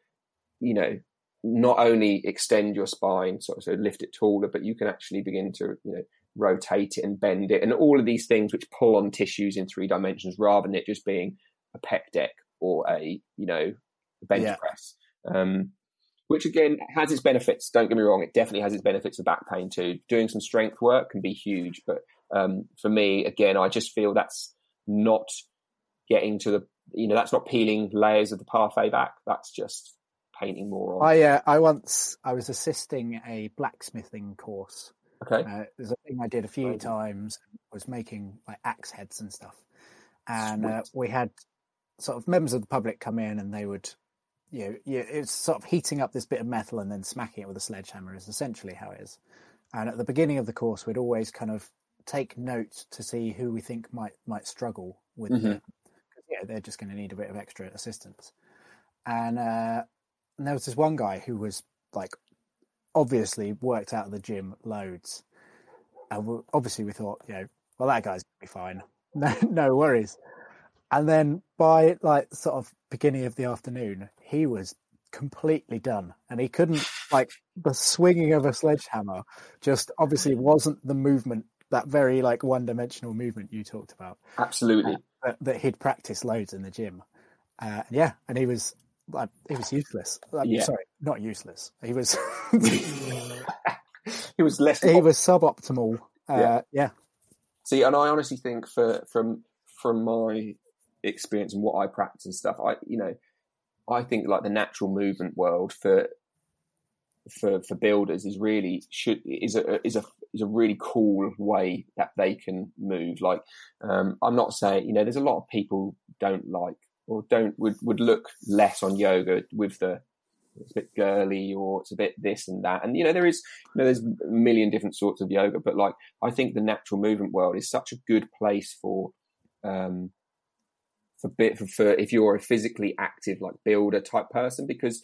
you know, not only extend your spine, so so lift it taller, but you can actually begin to you know rotate it and bend it, and all of these things which pull on tissues in three dimensions, rather than it just being a pec deck or a you know bench Yeah. press. Um, which again has its benefits. Don't get me wrong; it definitely has its benefits for back pain too. Doing some strength work can be huge, but um, for me, again, I just feel that's not getting to the you know that's not peeling layers of the parfait back. That's just painting more on. I uh, I once I was assisting a blacksmithing course. Okay, Uh, there's a thing I did a few Right. times. Was making like axe heads and stuff, and uh, we had sort of members of the public come in, and they would, you know, yeah, it's sort of heating up this bit of metal and then smacking it with a sledgehammer is essentially how it is. And at the beginning of the course, we'd always kind of take note to see who we think might might struggle with Mhm. it. Yeah, they're just going to need a bit of extra assistance. And, uh, and there was this one guy who was like obviously worked out of the gym loads. And we, obviously we thought, you know, well that guy's gonna be fine. No, no worries. And then by like sort of beginning of the afternoon, he was completely done, and he couldn't like the swinging of a sledgehammer. Just obviously wasn't the movement that very like one dimensional movement you talked about absolutely. that, that he'd practiced loads in the gym. Uh, yeah, and he was like he was useless. Like, Yeah. Sorry, not useless. He was he was less. he was suboptimal. Uh, Yeah. yeah. See, and I honestly think for from from my experience and what I practice and stuff, I you know, I think like the natural movement world for for for builders is really should is a is a is a really cool way that they can move. Like, um, I'm not saying you know, there's a lot of people don't like or don't would would look less on yoga with the it's a bit girly or it's a bit this and that, and you know there is you know there's a million different sorts of yoga, but like I think the natural movement world is such a good place for um, for bit for, for if you're a physically active like builder type person because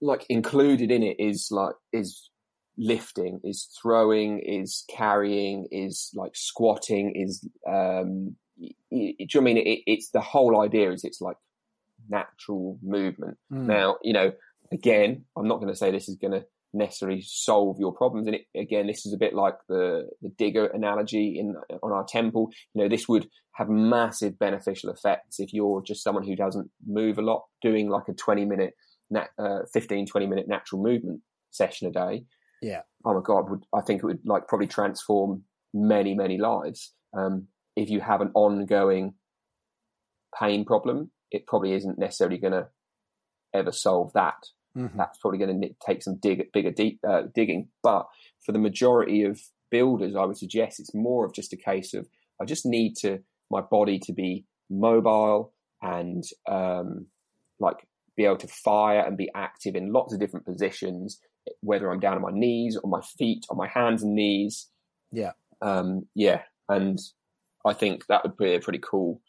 like included in it is like is lifting is throwing is carrying is like squatting is um do you I mean it, it's the whole idea is it's like natural movement Mm. now, you know, again, I'm not going to say this is going to necessarily solve your problems. And it, again, this is a bit like the, the digger analogy in on our temple. You know, this would have massive beneficial effects if you're just someone who doesn't move a lot, doing like a 20 minute, nat, uh, 15, 20 minute natural movement session a day. Yeah. Oh my God, would, I think it would like probably transform many, many lives. Um, if you have an ongoing pain problem, it probably isn't necessarily going to ever solve that. Mhm. That's probably going to take some dig, bigger deep, uh, digging. But for the majority of builders, I would suggest it's more of just a case of I just need to my body to be mobile and um, like be able to fire and be active in lots of different positions, whether I'm down on my knees, on my feet, on my hands and knees. Yeah. Um, yeah, and I think that would be a pretty cool,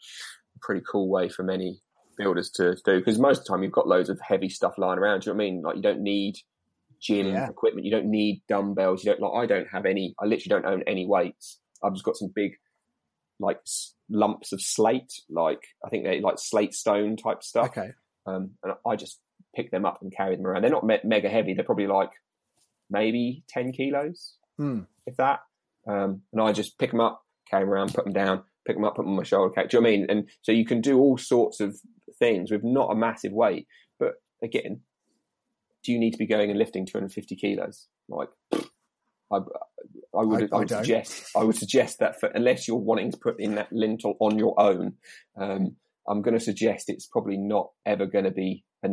pretty cool way for many builders to do because most of the time you've got loads of heavy stuff lying around. Do you know what I mean? Like you don't need gym Yeah. equipment. You don't need dumbbells. You don't like. I don't have any. I literally don't own any weights. I've just got some big, like s- lumps of slate. Like I think they like slate stone type stuff. Okay. Um, and I just pick them up and carry them around. They're not me- mega heavy. They're probably like maybe ten kilos, Hmm. if that. Um, and I just pick them up, carry them around, put them down, pick them up, put them on my shoulder. Carry, do you know what I mean? And so you can do all sorts of things with not a massive weight. But again, do you need to be going and lifting 250 kilos? Like, I, I would, I- I, would suggest, I would suggest that for, unless you're wanting to put in that lintel on your own, um, I'm going to suggest it's probably not ever going to be a,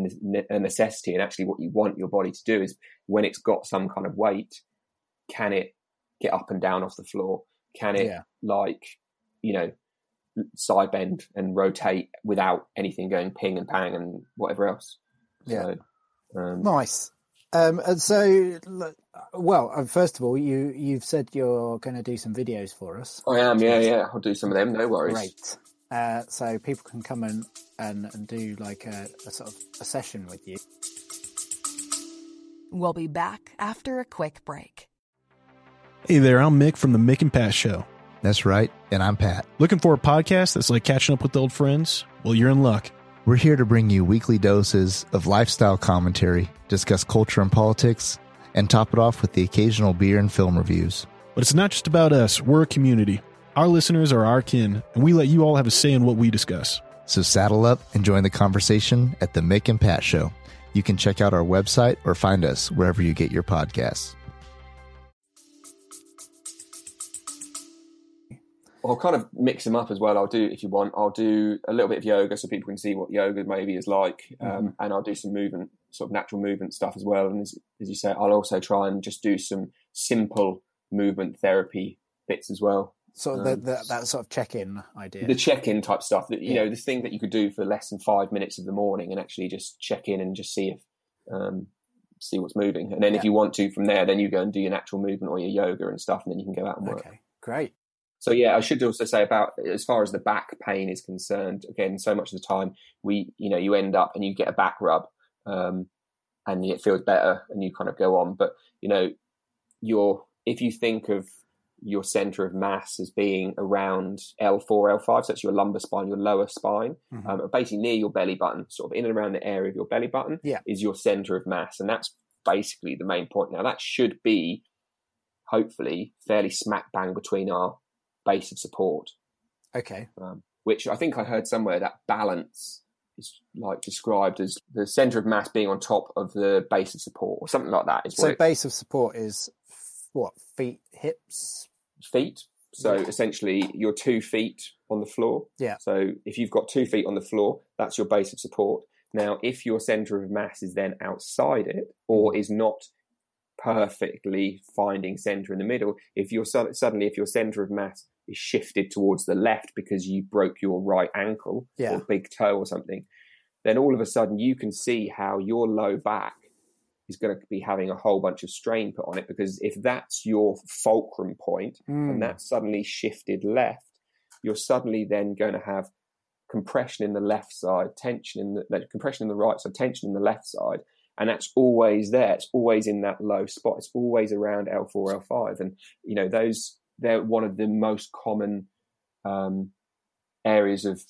a necessity. And actually, what you want your body to do is when it's got some kind of weight, can it get up and down off the floor? Can it, Yeah. like, you know, side bend and rotate without anything going ping and pang and whatever else? Yeah. So, um, Nice. Um, and so, well, uh, first of all, you you've said you're going to do some videos for us. I am, yeah, yeah. I'll do some of them. No worries. Great. Uh, so people can come and and, and do like a, a sort of a session with you. We'll be back after a quick break. Hey there, I'm Mick from the Mick and Pat Show. That's right, and I'm Pat. Looking for a podcast that's like catching up with old friends? Well, you're in luck. We're here to bring you weekly doses of lifestyle commentary, discuss culture and politics, and top it off with the occasional beer and film reviews. But it's not just about us, we're a community. Our listeners are our kin, and we let you all have a say in what we discuss. So saddle up and join the conversation at the Mick and Pat Show. You can check out our website or find us wherever you get your podcasts. I'll kind of mix them up as well. I'll do, if you want, I'll do a little bit of yoga so people can see what yoga maybe is like. Um, and I'll do some movement, sort of natural movement stuff as well. And as, as you say, I'll also try and just do some simple movement therapy bits as well. So of the, Um, the, that sort of check-in idea. The check in type stuff that, you Yeah. know, this thing that you could do for less than five minutes of the morning and actually just check in and just see if, um, see what's moving. And then if you want to from there, then you go and do your natural movement or your yoga and stuff. And then you can go out and work. okay, great. So yeah, I should also say about as far as the back pain is concerned. Again, so much of the time we, you know, you end up and you get a back rub, um, and it feels better, and you kind of go on. But you know, your if you think of your center of mass as being around L4, L5, so that's your lumbar spine, your lower spine, Mhm. um, basically near your belly button, sort of in and around the area of your belly button, Yeah. is your center of mass, and that's basically the main point. Now that should be hopefully fairly smack bang between our base of support, Okay, um, which I think I heard somewhere that balance is like described as the center of mass being on top of the base of support or something like that. Is so base of support is f- what feet, hips. feet. So Yeah. essentially, your two feet on the floor. Yeah. So if you've got two feet on the floor, that's your base of support. Now, if your center of mass is then outside it or is not perfectly finding center in the middle, if you're sud- suddenly if your center of mass is shifted towards the left because you broke your right ankle Yeah. or big toe or something, then all of a sudden you can see how your low back is going to be having a whole bunch of strain put on it because if that's your fulcrum point Mm. and that's suddenly shifted left, you're suddenly then going to have compression in the left side, tension in the no, compression in the right side, tension in the left side, and that's always there. It's always in that low spot. It's always around L4, L5, and you know those they're one of the most common um, areas of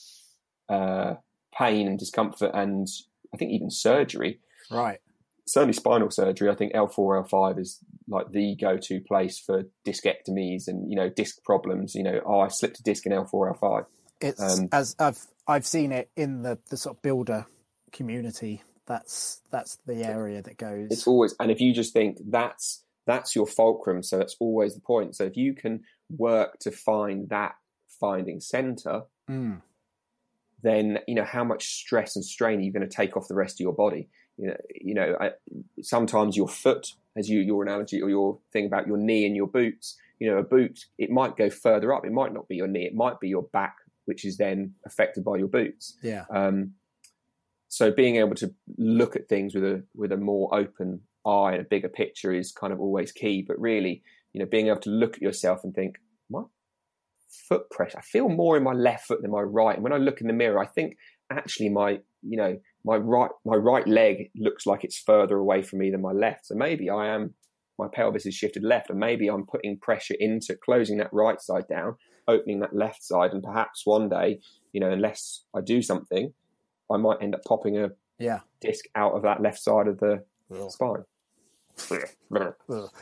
uh, pain and discomfort, and I think even surgery Right. certainly spinal surgery. I think L4, L5 is like the go-to place for discectomies and you know disc problems. You know, oh, I slipped a disc in L4, L5. It's Um, as I've I've seen it in the the sort of builder community. That's that's the area that goes. It's always, and if you just think that's that's your fulcrum, so that's always the point. So if you can work to find that finding center, Mm. then you know how much stress and strain are you going to take off the rest of your body. You know, you know, I, sometimes your foot, as you your analogy or your thing about your knee and your boots. You know, a boot it might go further up. It might not be your knee. It might be your back, which is then affected by your boots. Yeah. Um, so being able to look at things with a with a more open eye and a bigger picture is kind of always key. But really, you know, being able to look at yourself and think, my foot pressure, I feel more in my left foot than my right. And when I look in the mirror, I think actually my, you know, my right my right leg looks like it's further away from me than my left. So maybe I am my pelvis is shifted left, and maybe I'm putting pressure into closing that right side down, opening that left side, and perhaps one day, you know, unless I do something, I might end up popping a Yeah. disc out of that left side of the spine.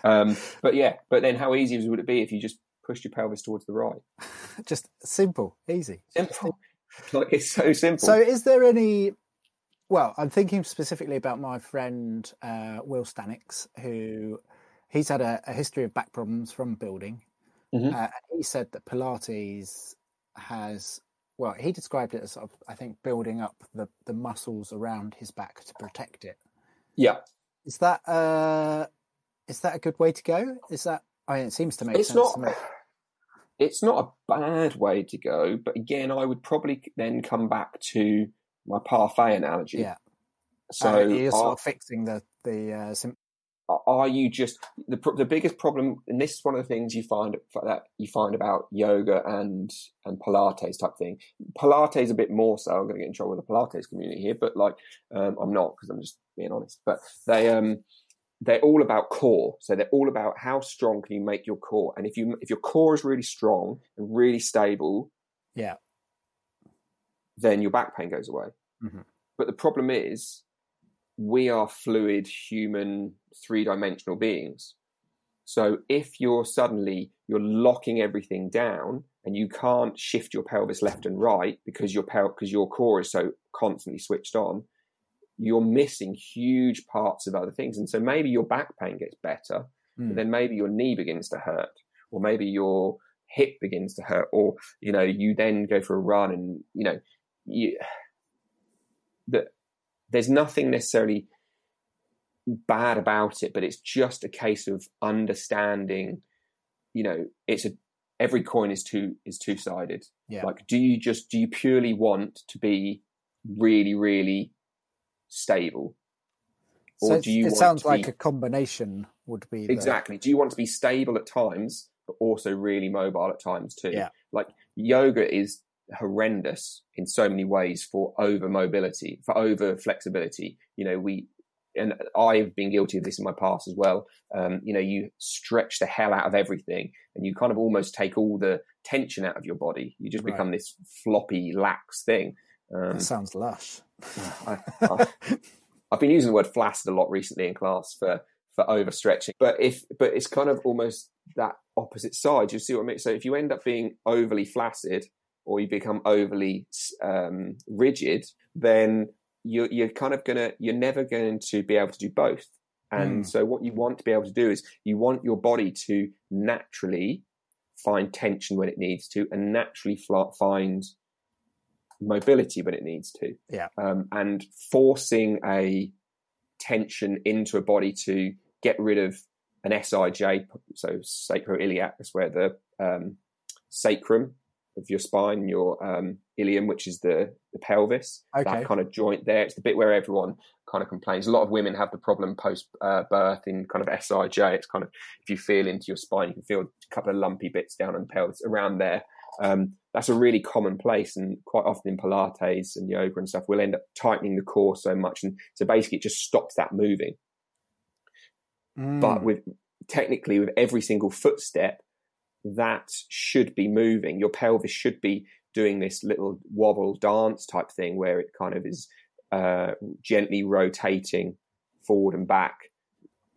Um, but yeah, but then how easy would it be if you just pushed your pelvis towards the right? Just simple, easy. Simple. like it's so simple. So, is there any? Well, I'm thinking specifically about my friend uh, Will Stanix, who he's had a, a history of back problems from building. Mhm. Uh, he said that Pilates has, well, he described it as sort of, I think, building up the, the muscles around his back to protect it. yeah, Is that uh, is that a good way to go? Is that? I mean, it seems to make it's sense not. to me. It's not a bad way to go, but again, I would probably then come back to my parfait analogy. Yeah. So uh, you're sort of fixing the the uh, are you just the the biggest problem and this is one of the things you find that you find about yoga and and pilates type thing pilates a bit more so i'm going to get in trouble with the pilates community here but like um, i'm not because i'm just being honest but they um they're all about core so they're all about how strong can you make your core and if you if your core is really strong and really stable yeah. then your back pain goes away. Mhm. But the problem is, we are fluid, human, three dimensional beings. So if you're suddenly you're locking everything down and you can't shift your pelvis left and right because your pel- because your core is so constantly switched on, you're missing huge parts of other things. And so maybe your back pain gets better, Mm. but then maybe your knee begins to hurt, or maybe your hip begins to hurt, or you know you then go for a run and you know you that there's nothing necessarily bad about it, but it's just a case of understanding. You know, it's a every coin is two is two sided. Yeah. Like, do you just do you purely want to be really really stable, So or it's- do you? it want sounds like be, a combination would be the, Exactly. Do you want to be stable at times, but also really mobile at times too? Yeah. Like yoga is horrendous in so many ways for over mobility, for over flexibility. You know, we, and I've been guilty of this in my past as well. Um, you know, you stretch the hell out of everything and you kind of almost take all the tension out of your body. You just Right. become this floppy, lax thing. Um, That sounds lush. I, I've been using the word flaccid a lot recently in class for for overstretching, but if but it's kind of almost that opposite side. You see what I mean? So if you end up being overly flaccid or you become overly um, rigid, then you're you're kind of gonna you're never going to be able to do both. And Mm. so what you want to be able to do is you want your body to naturally find tension when it needs to, and naturally find mobility when it needs to Yeah. um, and forcing a tension into a body to get rid of an SIJ, so sacroiliac, that's where the um, sacrum of your spine, your um, ilium, which is the, the pelvis, Okay. that kind of joint there. It's the bit where everyone kind of complains. A lot of women have the problem post uh, birth in kind of SIJ. It's kind of if you feel into your spine, you can feel a couple of lumpy bits down on the pelvis around there. Um, that's a really common place, and quite often in Pilates and yoga and stuff, we'll end up tightening the core so much, and so basically it just stops that moving. But Mm. with technically with every single footstep, that should be moving. Your pelvis should be doing this little wobble dance type thing where it kind of is uh, gently rotating forward and back,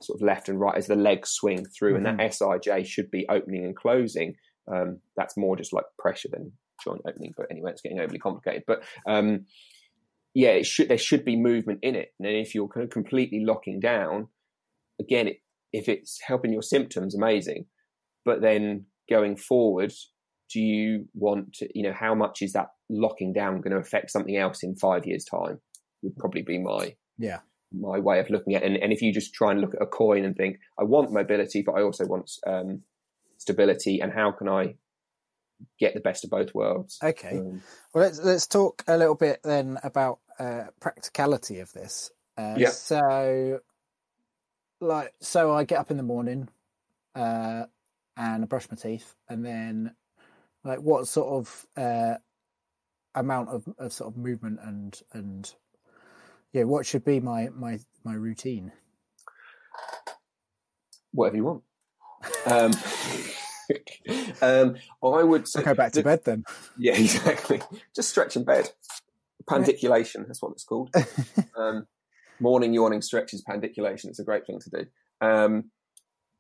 sort of left and right as the legs swing through, and that SIJ should be opening and closing. Um, that's more just like pressure than joint opening. But anyway, it's getting overly complicated. But um, yeah, it should there should be movement in it. And then if you're kind of completely locking down, again, it, if it's helping your symptoms, amazing. But then going forward, do you want to, you know, how much is that locking down going to affect something else in five years' time? Would probably be my yeah. my way of looking at it. And, and if you just try and look at a coin and think, I want mobility, but I also want um, stability, and how can I get the best of both worlds? Okay. Um, Well, let's let's talk a little bit then about uh, practicality of this. Uh, Yeah. So, like, so I get up in the morning, uh, and I brush my teeth, and then, like, what sort of uh, amount of, of sort of movement and and Yeah, what should be my my my routine? Whatever you want. Um, um, I would say go back to the- bed then. Yeah, exactly. Just stretch in bed. Pandiculation, that's what it's called. um, morning yawning stretches, pandiculation. It's a great thing to do. Um,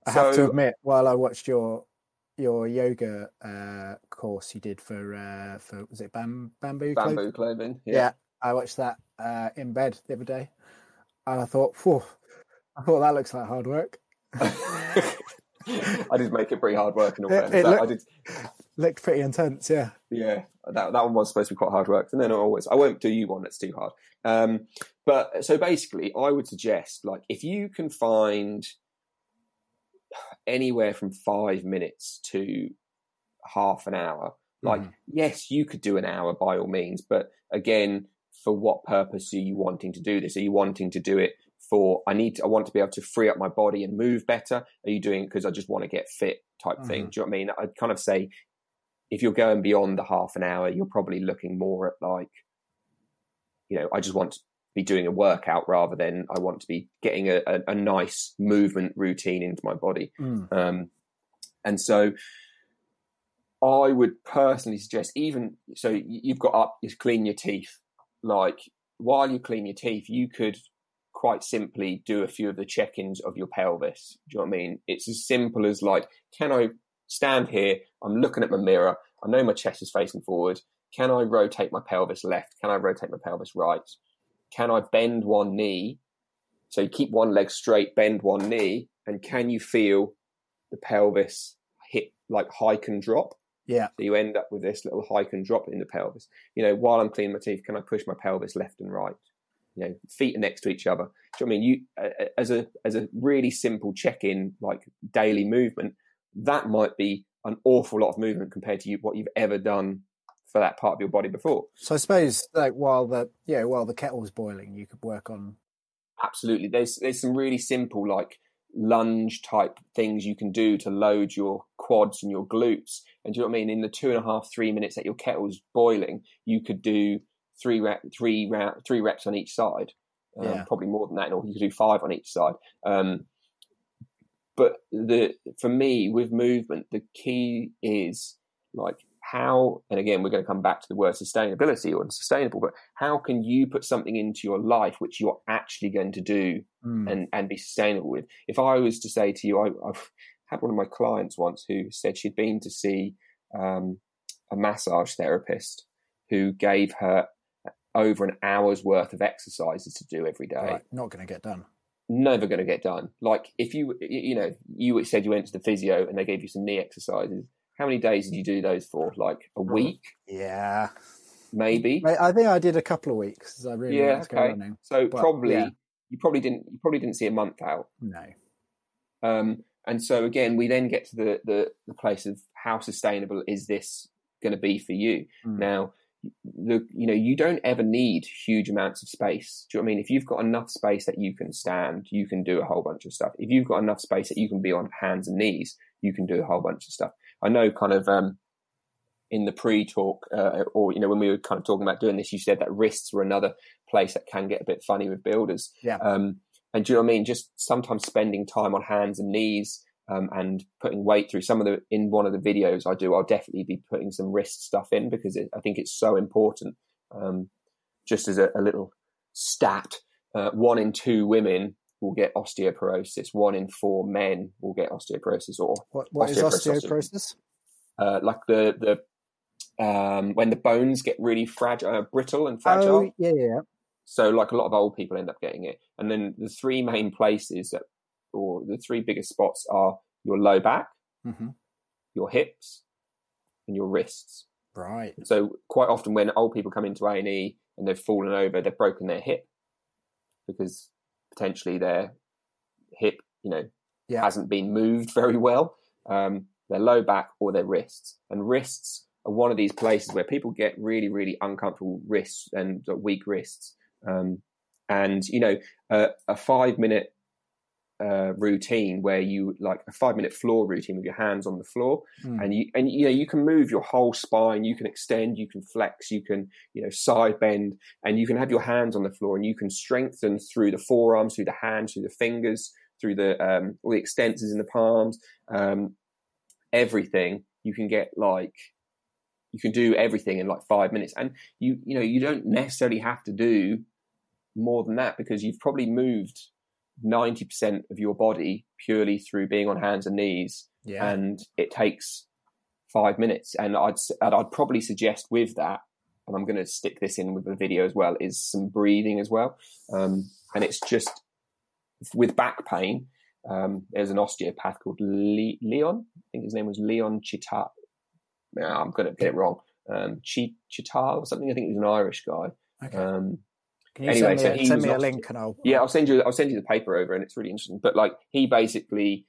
I have to admit, while I watched your your yoga uh, course you did for uh, for was it bam, bamboo Clothing? bamboo clothing. Yeah. I watched that uh, in bed the other day, and I thought, Phew, I thought that looks like hard work. I did make it pretty hard work in all It- fairness. it That- I did, Looked pretty intense, yeah. yeah, that that one was supposed to be quite hard work, and then always I won't do you one that's too hard. Um, but so basically, I would suggest like if you can find anywhere from five minutes to half an hour, like Mhm. yes, you could do an hour by all means, but again, for what purpose are you wanting to do this? Are you wanting to do it for I need to, I want to be able to free up my body and move better? Are you doing it because I just want to get fit type thing? Do you know what I mean? I'd kind of say if you're going beyond the half an hour, you're probably looking more at like, you know, I just want to be doing a workout rather than I want to be getting a, a, a nice movement routine into my body. Mm. Um, and so I would personally suggest even so you've got up, you clean your teeth. Like while you clean your teeth, you could quite simply do a few of the check-ins of your pelvis. Do you know what I mean? It's as simple as like, can I stand here? I'm looking at my mirror. I know my chest is facing forward. Can I rotate my pelvis left? Can I rotate my pelvis right? Can I bend one knee? So you keep one leg straight, bend one knee, and can you feel the pelvis hit like hike and drop? Yeah. So you end up with this little hike and drop in the pelvis. You know, while I'm cleaning my teeth, can I push my pelvis left and right? You know, feet are next to each other. Do you know I mean? You uh, as a as a really simple check-in, like daily movement, that might be an awful lot of movement compared to you, what you've ever done for that part of your body before. So I suppose like while the yeah while the kettle's boiling, you could work on. Absolutely. There's there's some really simple like lunge type things you can do to load your quads and your glutes. And do you know what i mean? In the two and a half three minutes that your kettle's boiling you could do three rep three rep three reps on each side. Um, Yeah. probably more than that or you could do five on each side. Um, but the for me with movement the key is like how and again we're going to come back to the word sustainability or sustainable but how can you put something into your life which you're actually going to do Mm. and and be sustainable with if i was to say to you I, i've had one of my clients once who said she'd been to see um, a massage therapist who gave her over an hour's worth of exercises to do every day right, not going to get done. never going to get done. Like if you, you know, you said you went to the physio and they gave you some knee exercises. How many days did you do those for? Like a week, Yeah, maybe. I think I did a couple of weeks. I really Yeah, wanted to go okay. running. So But, probably yeah. you probably didn't you probably didn't see a month out. No, Um, and so again, we then get to the the, the place of how sustainable is this going to be for you? Mm. Now, the you know you don't ever need huge amounts of space. Do you know what I mean? If you've got enough space that you can stand, you can do a whole bunch of stuff. If you've got enough space that you can be on hands and knees, you can do a whole bunch of stuff. I know, kind of. Um, in the pre-talk, uh, or you know, when we were kind of talking about doing this, you said that wrists were another place that can get a bit funny with builders. Yeah. Um, and do you know what I mean? Just sometimes spending time on hands and knees um, and putting weight through some of the in one of the videos I do, I'll definitely be putting some wrist stuff in because it, I think it's so important. Um, just as a, a little stat, uh, one in two women will get osteoporosis. One in four men will get osteoporosis, or what what is Osteoporosis. osteoporosis? uh, like the the um, when the bones get really fragile, uh, brittle and fragile. Oh yeah, yeah. So, like a lot of old people end up getting it. And then the three main places that, or the three biggest spots are your low back, hmm your hips, and your wrists. Right. So, quite often when old people come into A and E and they've fallen over, they've broken their hip because potentially their hip, you know, Yeah. hasn't been moved very well. Um, their low back or their wrists, and wrists are one of these places where people get really, really uncomfortable wrists and uh, weak wrists. Um, and you know, a five minute uh, routine where you like a five minute floor routine with your hands on the floor, Mm. and you and you know you can move your whole spine, you can extend, you can flex, you can you know side bend, and you can have your hands on the floor, and you can strengthen through the forearms, through the hands, through the fingers, through the um, all the extensors in the palms, um, everything. You can get like you can do everything in like five minutes, and you you know you don't necessarily have to do more than that because you've probably moved 90% of your body purely through being on hands and knees Yeah. and it takes five minutes. And I'd, and I'd probably suggest with that and I'm going to stick this in with the video as well is some breathing as well. Um, and it's just with back pain um, there's an osteopath called Le- Leon? I think his name was Leon Chaitow no, I'm going to get it wrong. Um, Chi- Chaitow or something? I think he was an Irish guy. Okay. um, Can you anyway, send me, a, send me a link and I'll yeah, I'll send you. I'll send you the paper over, and it's really interesting. But like, he basically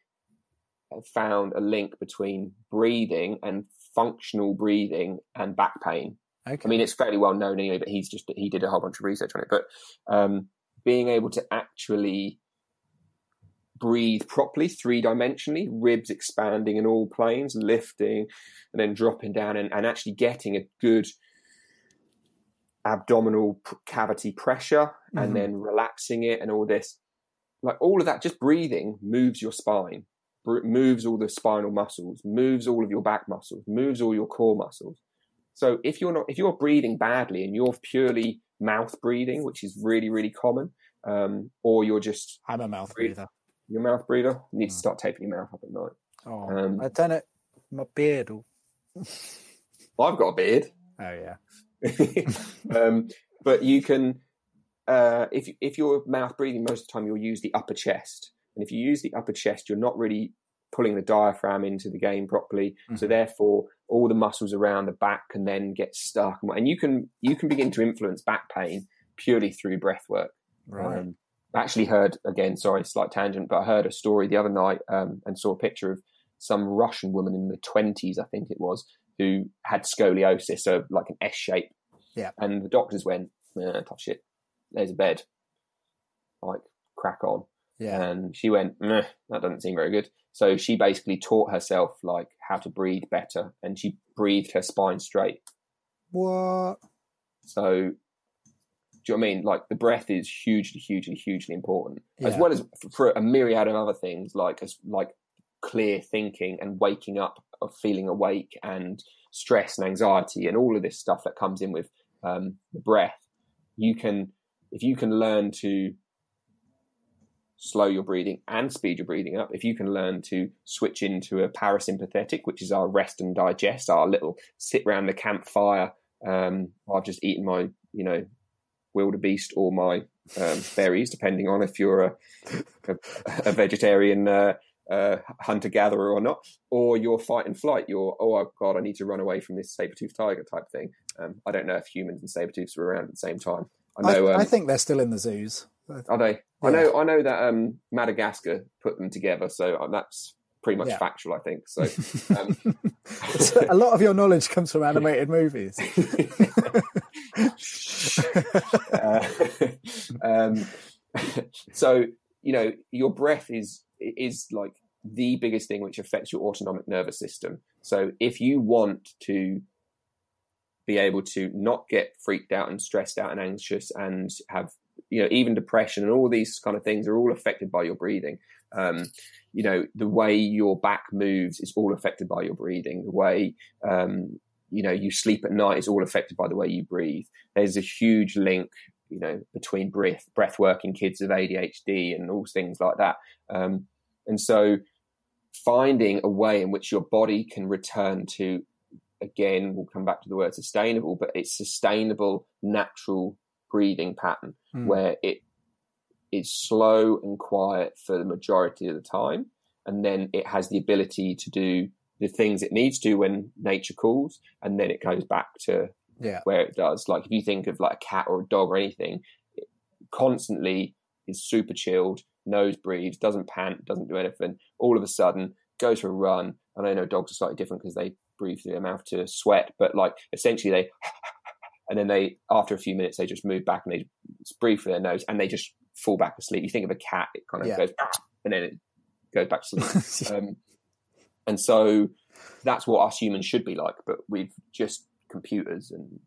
found a link between breathing and functional breathing and back pain. Okay. I mean, it's fairly well known anyway, but he's just he did a whole bunch of research on it. But um, being able to actually breathe properly, three dimensionally, ribs expanding in all planes, lifting and then dropping down, and, and actually getting a good abdominal cavity pressure, Mhm. and then relaxing it, and all this, like all of that, just breathing moves your spine, moves all the spinal muscles, moves all of your back muscles, moves all your core muscles. So if you're not, if you're breathing badly and you're purely mouth breathing, which is really really common, um, or you're just I'm a mouth Breathe. breather. your mouth breather, you need to Mm. start taping your mouth up at night. Oh, Um, I've done it. My beard. I've got a beard, Oh yeah. um, but you can, uh, if if you're mouth breathing, most of the time you'll use the upper chest, and if you use the upper chest, you're not really pulling the diaphragm into the game properly. So Mhm. therefore, all the muscles around the back can then get stuck, and you can you can begin to influence back pain purely through breath work. Right. Um, I actually heard again, sorry, slight tangent, but I heard a story the other night um, and saw a picture of some Russian woman in the twenties, I think it was, who had scoliosis, so like an S shape. Yeah. And the doctors went, nah, touch it. There's a bed. Like crack on. yeah. And she went, that doesn't seem very good. So she basically taught herself like how to breathe better, and she breathed her spine straight. What? So, do you know what I mean? Like the breath is hugely, hugely, hugely important, as well as for a myriad of other things, like as like clear thinking and waking up of feeling awake and stress and anxiety and all of this stuff that comes in with um, the breath. You can, if you can learn to slow your breathing and speed your breathing up, if you can learn to switch into a parasympathetic, which is our rest and digest, our little sit round the campfire. Um, I've just eaten my, you know, wildebeest or my um, berries, depending on if you're a, a, a vegetarian uh, uh, hunter gatherer or not, or your fight and flight. You're, oh god, I need to run away from this saber toothed tiger type thing. Um, I don't know if humans and saber tooths were around at the same time. I I, know. um, I think they're still in the zoos. are they? I know. I know that um, Madagascar put them together, so uh, that's pretty much Yeah. factual. I think so. Um, a lot of your knowledge comes from animated movies. Uh, um, so you know your breath is is like the biggest thing which affects your autonomic nervous system. So if you want to be able to not get freaked out and stressed out and anxious and have you know even depression and all these kind of things are all affected by your breathing. Um, you know the way your back moves is all affected by your breathing. The way um, you know you sleep at night is all affected by the way you breathe. There's a huge link, you know, between breath breath work in kids of ADHD and all things like that. Um, and so, finding a way in which your body can return to, again, we'll come back to the word sustainable, but it's sustainable, natural breathing pattern Hmm. where it is slow and quiet for the majority of the time, and then it has the ability to do the things it needs to when nature calls, and then it goes back to Yeah. where it does. Like if you think of like a cat or a dog or anything, it constantly is super chilled, nose breathes, doesn't pant, doesn't do anything. All of a sudden, goes for a run. And I know dogs are slightly different because they breathe through their mouth to sweat, but like essentially they, and then they after a few minutes they just move back and they just breathe through their nose and they just fall back asleep. You think of a cat, it kind of Yeah. goes and then it goes back to sleep. um, and so that's what us humans should be like, but we've just computers and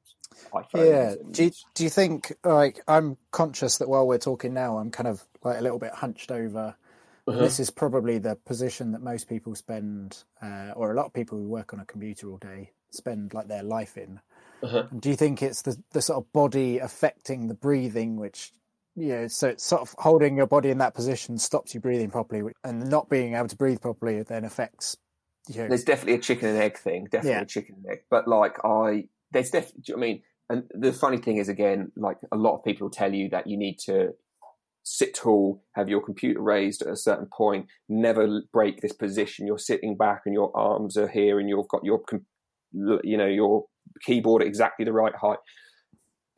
iPhones. Yeah. and- Do you, do you think like I'm conscious that while we're talking now, I'm kind of like a little bit hunched over. Uh-huh. This is probably the position that most people spend, uh, or a lot of people who work on a computer all day spend like their life in. Uh-huh. Do you think it's the the sort of body affecting the breathing, which you know, so it's sort of holding your body in that position stops you breathing properly, and not being able to breathe properly then affects you know, there's definitely a chicken and egg thing, definitely Yeah. a chicken and egg. But like I, there's definitely. I mean, and the funny thing is, again, like a lot of people will tell you that you need to sit tall, have your computer raised at a certain point, never break this position. You're sitting back and your arms are here, and you've got your, you know, your keyboard at exactly the right height.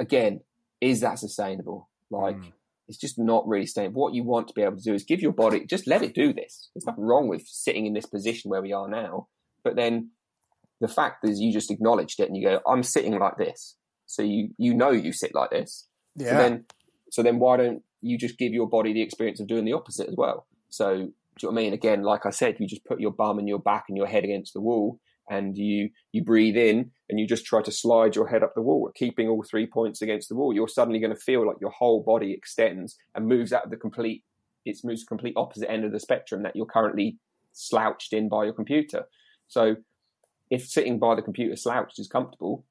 Again, is that sustainable? Like. Mm. It's just not really sustainable. What you want to be able to do is give your body, just let it do this. There's nothing wrong with sitting in this position where we are now. But then the fact is you just acknowledged it and you go, I'm sitting like this. So you, you know you sit like this. So then, so then why don't you just give your body the experience of doing the opposite as well? So do you know what I mean? Again, like I said, you just put your bum and your back and your head against the wall and you, you breathe in and you just try to slide your head up the wall, keeping all three points against the wall. You're suddenly going to feel like your whole body extends and moves out of the complete, it moves complete opposite end of the spectrum that you're currently slouched in by your computer. So if sitting by the computer slouched is comfortable,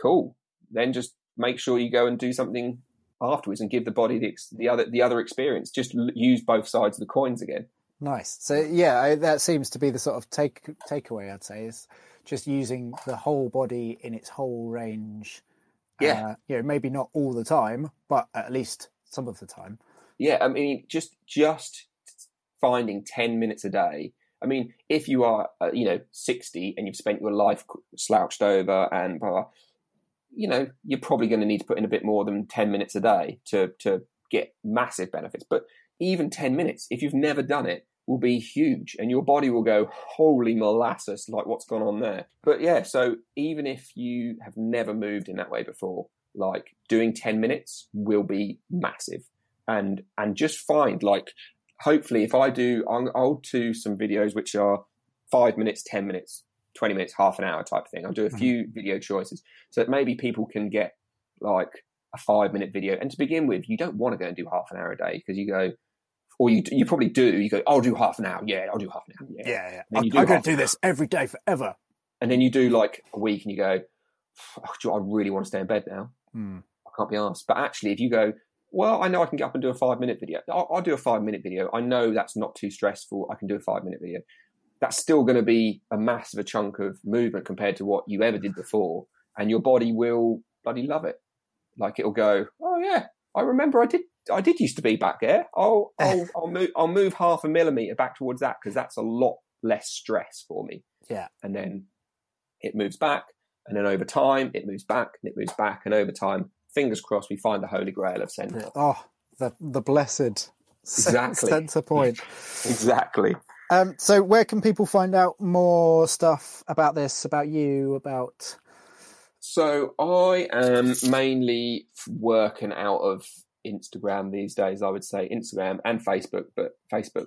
cool. Then just make sure you go and do something afterwards and give the body the, the other the other experience. Just l- use both sides of the coins again. nice. So yeah, I, that seems to be the sort of take takeaway. I'd say is just using the whole body in its whole range. Yeah. uh, you know, maybe not all the time, but at least some of the time. Yeah, I mean, just just finding ten minutes a day. I mean, if you are, uh, you know, sixty and you've spent your life slouched over and blah, you know, you're probably going to need to put in a bit more than ten minutes a day to to get massive benefits. But even ten minutes, if you've never done it, will be huge, and your body will go, "Holy molasses!" Like what's gone on there? But yeah, so even if you have never moved in that way before, like doing ten minutes will be massive and and just find like hopefully if i do I'll, I'll do some videos which are five minutes ten minutes 20 minutes half an hour type thing i'll do a few video choices so that maybe people can get like a five minute video and to begin with you don't want to go and do half an hour a day because you go or you you probably do you go i'll do half an hour yeah i'll do half an hour yeah, yeah. then I, you do I'm going to do this every day forever. and then you do like a week and you go oh, do you know, i really want to stay in bed now Hmm. I can't be asked. But actually, if you go, well, I know I can get up and do a five minute video. I'll, I'll do a five minute video. I know that's not too stressful. I can do a five minute video. That's still going to be a massive a chunk of movement compared to what you ever did before, and your body will bloody love it. Like it'll go, oh yeah, I remember I did. I did used to be back there. I'll I'll, I'll move. I'll move half a millimeter back towards that because that's a lot less stress for me. Yeah. And then it moves back, and then over time it moves back, and it moves back, and over time, fingers crossed, we find the holy grail of center. Oh, the the blessed Exactly. center point. Exactly. Um, so, where can people find out more stuff about this, about you, about? So I am mainly working out of Instagram these days. I would say Instagram and Facebook, but Facebook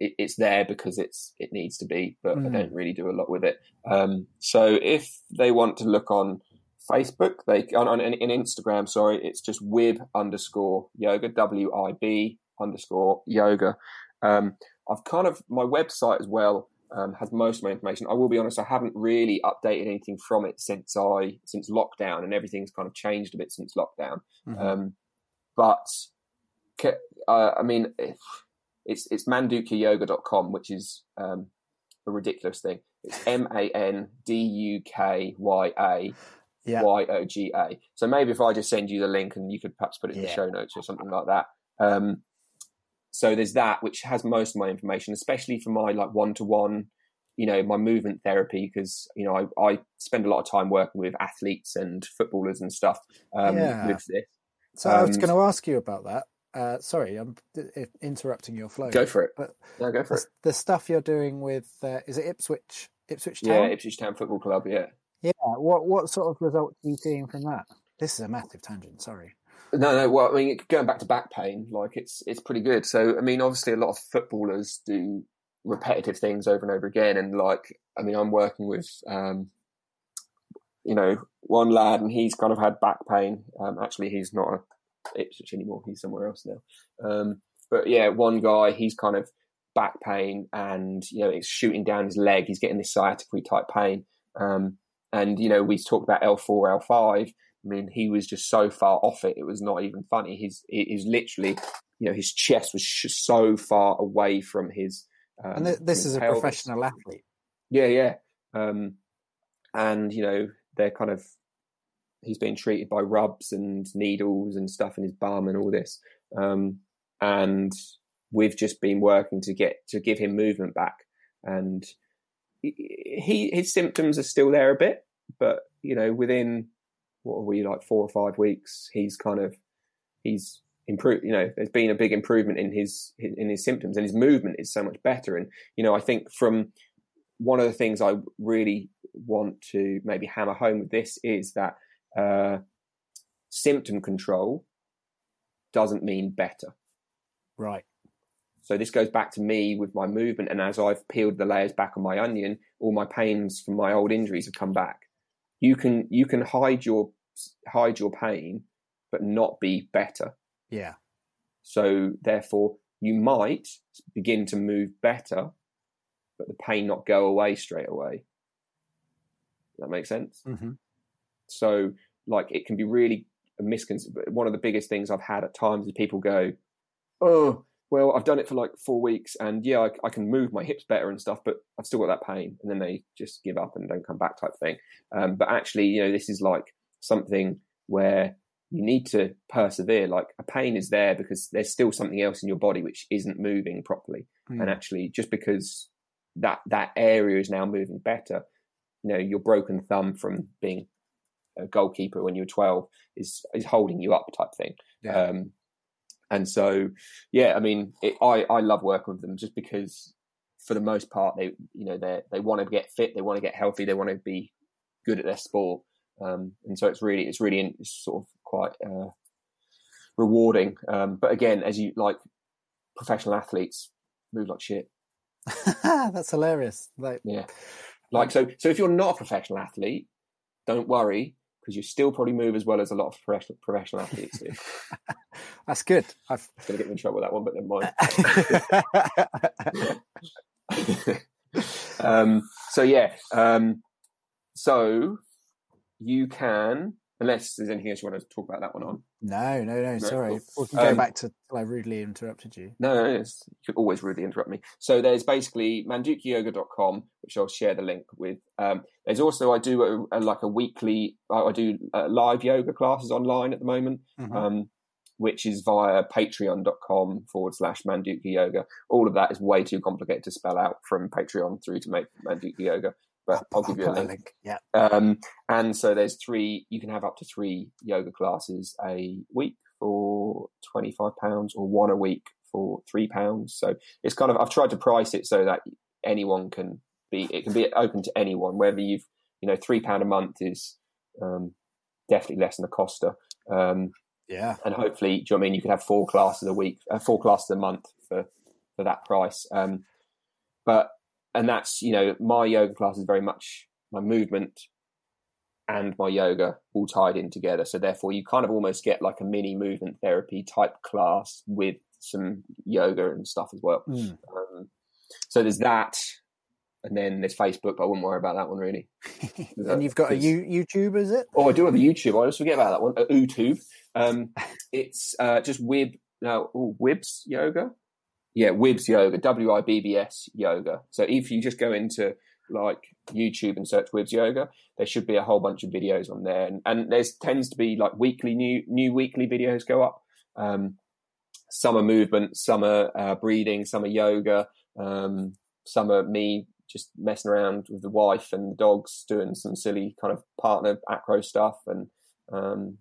it, it's there because it's it needs to be, but I Mm. don't really do a lot with it. Um, so if they want to look on Facebook, they on, on in, in Instagram, sorry, it's just wib underscore yoga w i b underscore yoga. Um, I've kind of my website as well um, has most of my information. I will be honest, I haven't really updated anything from it since I since lockdown, and everything's kind of changed a bit since lockdown. Mhm. Um, but uh, I mean, it's it's mandukyayoga.com, which is um, a ridiculous thing. It's M A N D U K Y A Yeah. Y O G A. So maybe if I just send you the link and you could perhaps put it in the show notes or something like that. Um, so there's that, which has most of my information, especially for my like one to one, you know, my movement therapy, because you know I, I spend a lot of time working with athletes and footballers and stuff um, Yeah. with this. So, I was Um, going to ask you about that. Uh, sorry, I'm interrupting your flow. Go for it. But No, go for the, it. the stuff you're doing with uh, is it Ipswich? Ipswich Town? Yeah. Ipswich Town Football Club. Yeah. Yeah. What what sort of results are you seeing from that? This is a massive tangent. Sorry. No, no. Well, I mean, going back to back pain, like it's it's pretty good. So, I mean, obviously, a lot of footballers do repetitive things over and over again, and like, I mean, I'm working with, um, you know, one lad, and he's kind of had back pain. Um, actually, he's not a Ipswich anymore; he's somewhere else now. Um, but yeah, one guy, he's kind of back pain, and you know, it's shooting down his leg. He's getting this sciatic type pain, um, and you know, we talked about L four, L five I mean, he was just so far off it; it was not even funny. He's he's literally, you know, his chest was so far away from his. Um, and th- this is a pelvis. professional athlete. Yeah, yeah, um, and you know they're kind of he's being treated by rubs and needles and stuff in his bum and all this, um, and we've just been working to get to give him movement back, and he his symptoms are still there a bit, but you know within what are we like four or five weeks? He's kind of he's improved. You know, there's been a big improvement in his in his symptoms, and his movement is so much better. And you know, I think from one of the things I really want to maybe hammer home with this is that uh, symptom control doesn't mean better. Right. So this goes back to me with my movement, and as I've peeled the layers back on my onion, all my pains from my old injuries have come back. You can you can hide your hide your pain, but not be better. Yeah. So therefore, you might begin to move better, but the pain not go away straight away. Does that make sense? Mm-hmm. So, like, it can be really a misconception. One of the biggest things I've had at times is people go, "Oh, well, I've done it for like four weeks, and yeah, I, I, can move my hips better and stuff, but I've still got that pain." And then they just give up and don't come back, type thing. Um, but actually, you know, this is like something where you need to persevere. Like a pain is there because there's still something else in your body which isn't moving properly. Mm. And actually, just because that that area is now moving better, you know, your broken thumb from being a goalkeeper when you were 12 is is holding you up, type thing. Yeah. Um, and so, yeah, I mean, it, I I love working with them just because, for the most part, they you know they they want to get fit, they want to get healthy, they want to be good at their sport, um, and so it's really it's really it's sort of quite uh, rewarding. Um, but again, as you like, professional athletes move like shit. That's hilarious. Like, yeah, like so. So if you're not a professional athlete, don't worry because you still probably move as well as a lot of professional professional athletes do. That's good. I've going to get me in trouble with that one, but never mind. um, so yeah, um, so you can, unless there's anything else you want to talk about that one on. No, no, no. Sorry, cool. we can go um, back to I rudely interrupted you. No, no, no you can always rudely interrupt me. So there's basically mandukyayoga.com, which I'll share the link with. Um, there's also I do a, a, like a weekly, I do uh, live yoga classes online at the moment. Mm-hmm. Um, which is via patreon.com forward slash Mandukya Yoga. All of that is way too complicated to spell out from Patreon through to make Mandukya Yoga but I'll, I'll give you a link. link. Yeah. Um, and so there's three. You can have up to three yoga classes a week for twenty five pounds, or one a week for three pounds. So it's kind of I've tried to price it so that anyone can be. It can be open to anyone, whether you've you know three pound a month is um, definitely less than a Costa. Um, yeah. And hopefully, do you know I mean you could have four classes a week, uh, four classes a month for for that price. Um, but and that's you know my yoga class is very much my movement and my yoga all tied in together. So therefore, you kind of almost get like a mini movement therapy type class with some yoga and stuff as well. Mm. Um, so there's that, and then there's Facebook, but I wouldn't worry about that one really. and you've got a U- YouTube, is it? Oh, I do have a YouTube. I just forget about that one. A YouTube. Um, it's uh, just Wib. No, ooh, Wibbs Yoga yeah, Wibbs Yoga, W I B B S Yoga. So if you just go into like YouTube and search Wibbs Yoga, there should be a whole bunch of videos on there, and, and there's tends to be like weekly new new weekly videos go up. Um, some are movement, some are uh, breathing, some are yoga, um, some are me just messing around with the wife and the dogs, doing some silly kind of partner acro stuff, and um,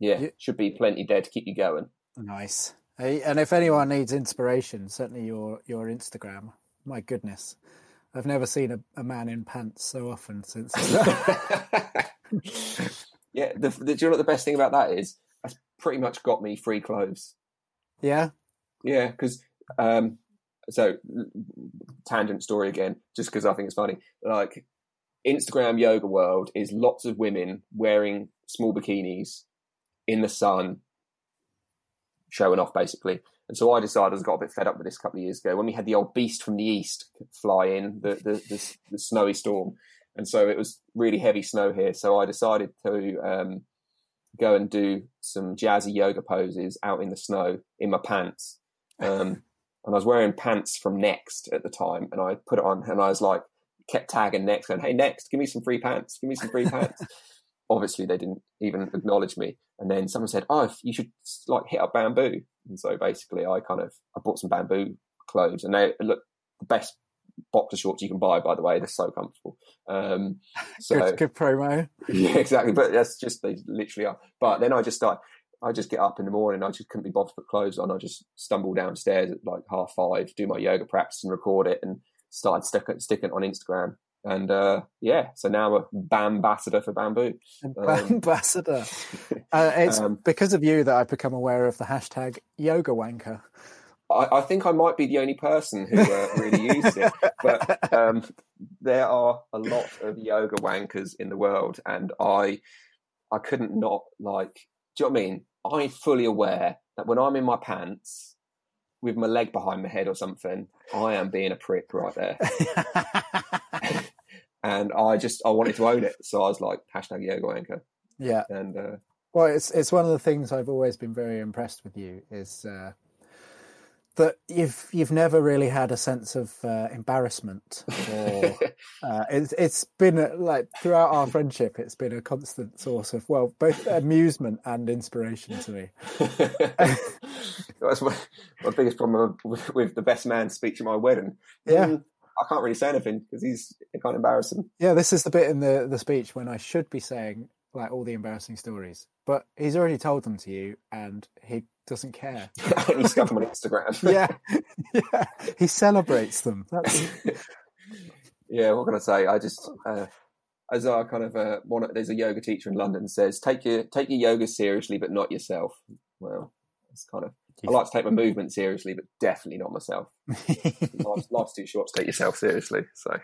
yeah, should be plenty there to keep you going. Nice. And if anyone needs inspiration, certainly your your Instagram. My goodness, I've never seen a, a man in pants so often since. yeah, the, the, do you know what the best thing about that is? That's pretty much got me free clothes. Yeah. Yeah, because um, so tangent story again, just because I think it's funny. Like Instagram yoga world is lots of women wearing small bikinis in the sun, showing off basically. And so I decided I got a bit fed up with this a couple of years ago when we had the old beast from the east fly in, the the, the, the snowy storm, and so it was really heavy snow here. So I decided to um, go and do some jazzy yoga poses out in the snow in my pants. Um, and I was wearing pants from Next at the time, and I put it on, and I was like, kept tagging Next, going, "Hey Next, give me some free pants, give me some free pants." Obviously, they didn't even acknowledge me. And then someone said, "Oh, you should like hit up Bamboo." And so basically, I kind of I bought some Bamboo clothes, and they look the best boxer shorts you can buy. By the way, they're so comfortable. Um, so good, good promo. Yeah, exactly. But that's just they literally are. But then I just started. I just get up in the morning. I just couldn't be bothered to put clothes on. I just stumble downstairs at like half five, do my yoga practice and record it, and started sticking sticking it on Instagram. And uh, yeah, so now I'm a ambassador for Bamboo. Um, ambassador. uh, it's um, because of you that I've become aware of the hashtag Yoga Wanker. I, I think I might be the only person who uh, really uses it, but um, there are a lot of yoga wankers in the world, and I I couldn't not like do you know what I mean? I'm fully aware that when I'm in my pants with my leg behind my head or something, I am being a prick right there. and I just I wanted to own it, so I was like hashtag yoga Wanker. Yeah, and uh, well, it's it's one of the things I've always been very impressed with you is uh, that you've you've never really had a sense of uh, embarrassment or uh, it's it's been like throughout our friendship it's been a constant source of well both amusement and inspiration to me. That's my, my biggest problem with, with, the best man speech at my wedding. Yeah. Mm, I can't really say anything because he's kind of embarrassing. Yeah, this is the bit in the, the speech when I should be saying like all the embarrassing stories, but he's already told them to you, and he doesn't care. He's got them on Instagram. yeah, yeah, he celebrates them. yeah, what can I say? I just uh, as I kind of uh, one. There's a yoga teacher in London says take your take your yoga seriously, but not yourself. Well, it's kind of. I like to take my movement seriously, but definitely not myself. life's, life's too short to take yourself seriously. So.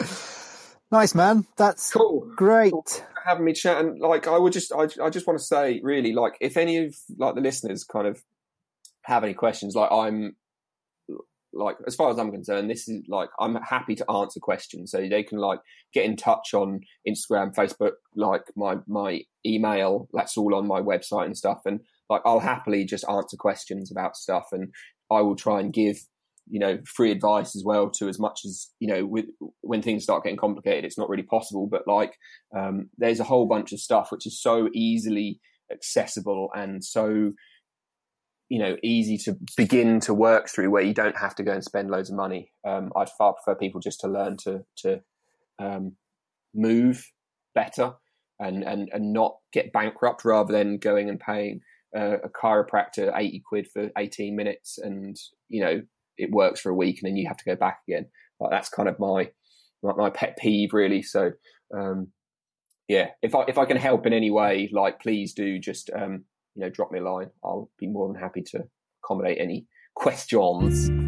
Nice man. That's cool. Great. Cool having me chat. And like, I would just, I, I just want to say, really, like, if any of like the listeners kind of have any questions, like, I'm like, as far as I'm concerned, this is like, I'm happy to answer questions. So they can like get in touch on Instagram, Facebook, like my my email. That's all on my website and stuff. And like, I'll happily just answer questions about stuff, and I will try and give you know free advice as well to as much as you know with when things start getting complicated it's not really possible. But like um, there's a whole bunch of stuff which is so easily accessible and so you know easy to begin to work through where you don't have to go and spend loads of money. Um, i'd far prefer people just to learn to to um, move better and, and and not get bankrupt rather than going and paying uh, a chiropractor 80 quid for 18 minutes and you know it works for a week and then you have to go back again. Like that's kind of my my, my pet peeve really. So um, yeah, if I if I can help in any way, like please do just um, you know drop me a line. I'll be more than happy to accommodate any questions.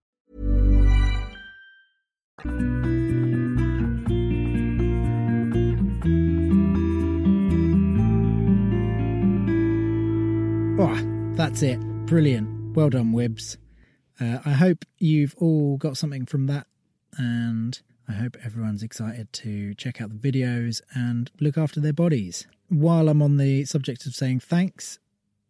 Oh, that's it. Brilliant. Well done, Wibbs. Uh, I hope you've all got something from that, and I hope everyone's excited to check out the videos and look after their bodies. While I'm on the subject of saying thanks,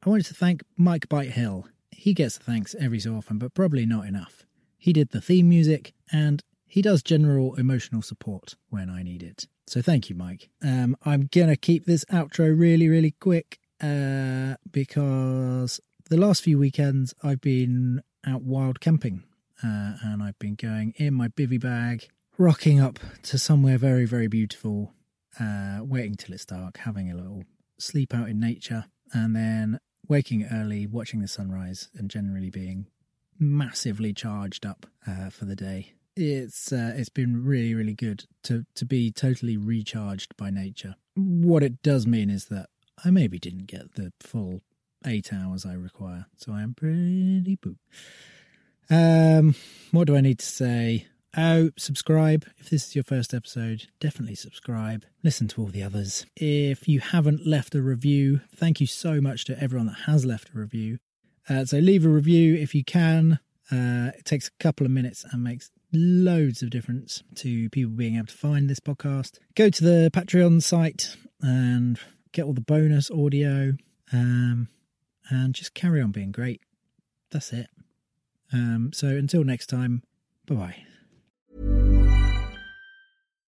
I wanted to thank Mike Bite Hill. He gets thanks every so often, but probably not enough. He did the theme music, and he does general emotional support when I need it. So thank you, Mike. Um, I'm gonna keep this outro really, really quick uh, because the last few weekends I've been out wild camping uh, and I've been going in my bivy bag, rocking up to somewhere very, very beautiful, uh, waiting till it's dark, having a little sleep out in nature, and then waking early, watching the sunrise, and generally being massively charged up uh, for the day. It's uh, it's been really really good to to be totally recharged by nature. What it does mean is that I maybe didn't get the full eight hours I require, so I am pretty poop. Um, what do I need to say? Oh, subscribe. If this is your first episode, definitely subscribe. Listen to all the others. If you haven't left a review, thank you so much to everyone that has left a review. Uh, so leave a review if you can. Uh, it takes a couple of minutes and makes loads of difference to people being able to find this podcast. Go to the Patreon site and get all the bonus audio um, and just carry on being great. That's it. Um, so until next time, bye bye.